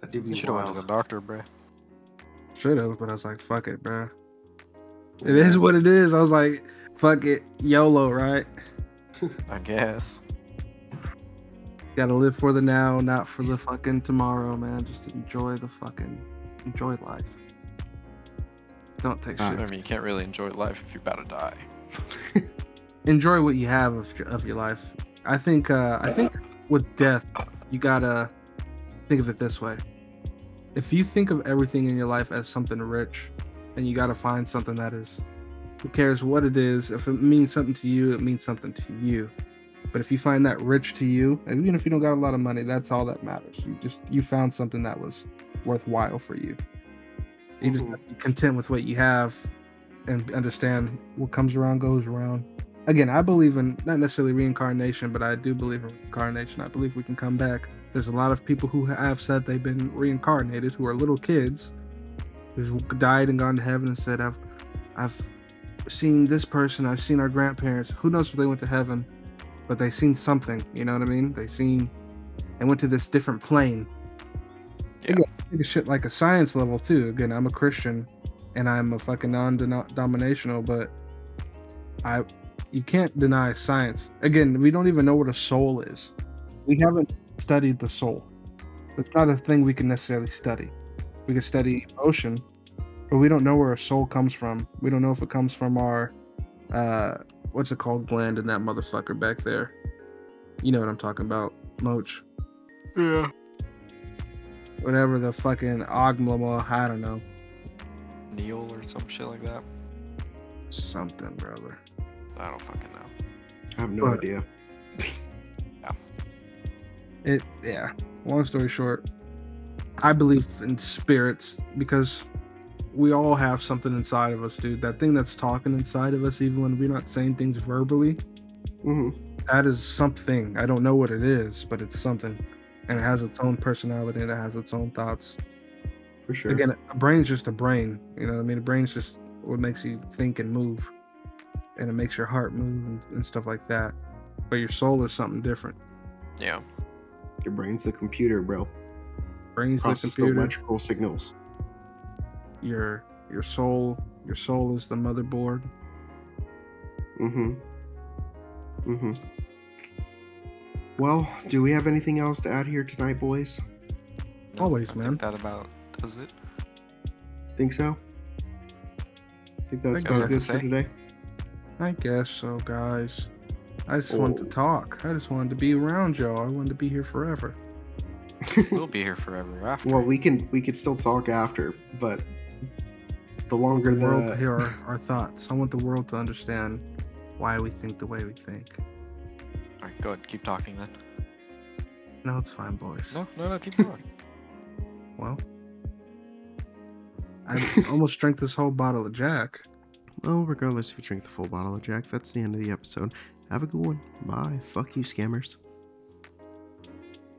that did You be should have went to the doctor, bro. Should have, but I was like, fuck it, bro. It is what it is. I was like, fuck it, YOLO, right? I guess. Gotta live for the now, not for the fucking tomorrow, man. Just enjoy the fucking enjoy life. Don't take shit. I mean, you can't really enjoy life if you're about to die. Enjoy what you have of your, of your life. I think. uh I think with death, you gotta think of it this way. If you think of everything in your life as something rich, and you gotta find something that is. Who cares what it is? If it means something to you, it means something to you. But if you find that rich to you, even if you don't got a lot of money, that's all that matters. You just you found something that was worthwhile for you. You just Mhm. be content with what you have, and understand what comes around goes around. Again, I believe in not necessarily reincarnation, but I do believe in reincarnation. I believe we can come back. There's a lot of people who have said they've been reincarnated, who are little kids, who've died and gone to heaven and said, "I've, I've seen this person. I've seen our grandparents. Who knows if they went to heaven, but they seen something. You know what I mean? They seen, they went to this different plane. Yeah. Again, Of shit like a science level too. Again, I'm a Christian, and I'm a fucking non-dominational, but I, you can't deny science. Again, we don't even know what a soul is. We haven't studied the soul. It's not a thing we can necessarily study. We can study emotion, but we don't know where a soul comes from. We don't know if it comes from our, uh, what's it called, gland in that motherfucker back there. You know what I'm talking about, Moch. Yeah. Whatever the fucking ogmlama, I don't know, Neil or some shit like that. something, brother. I don't fucking know. I have no But- idea. It, yeah. Long story short, I believe in spirits because we all have something inside of us, dude. That thing that's talking inside of us, even when we're not saying things verbally, hmm that is something. I don't know what it is, but it's something. And it has its own personality and it has its own thoughts. For sure. Again, a brain's just a brain. You know what I mean? A brain's just what makes you think and move. And it makes your heart move and, and stuff like that. But your soul is something different. Yeah. Your brain's the computer, bro. Brain's the Process the computer. electrical signals. your your soul your soul is the motherboard Mm-hmm. Mm-hmm. Well, do we have anything else to add here tonight, boys? No, Always, I man. Think that about does it. Think so? Think that's Think about so. good for today? I guess so, guys. I just oh. wanted to talk. I just wanted to be around y'all. I wanted to be here forever. We'll be here forever after. well, we can we could still talk after, but the longer The world to the hear our, our thoughts. I want the world to understand why we think the way we think. Alright, go ahead. Keep talking then. No, it's fine, boys. No, no, no. Keep going. Well, I almost drank this whole bottle of Jack. Well, regardless if you drink the full bottle of Jack, that's the end of the episode. Have a good one. Bye. Fuck you, scammers.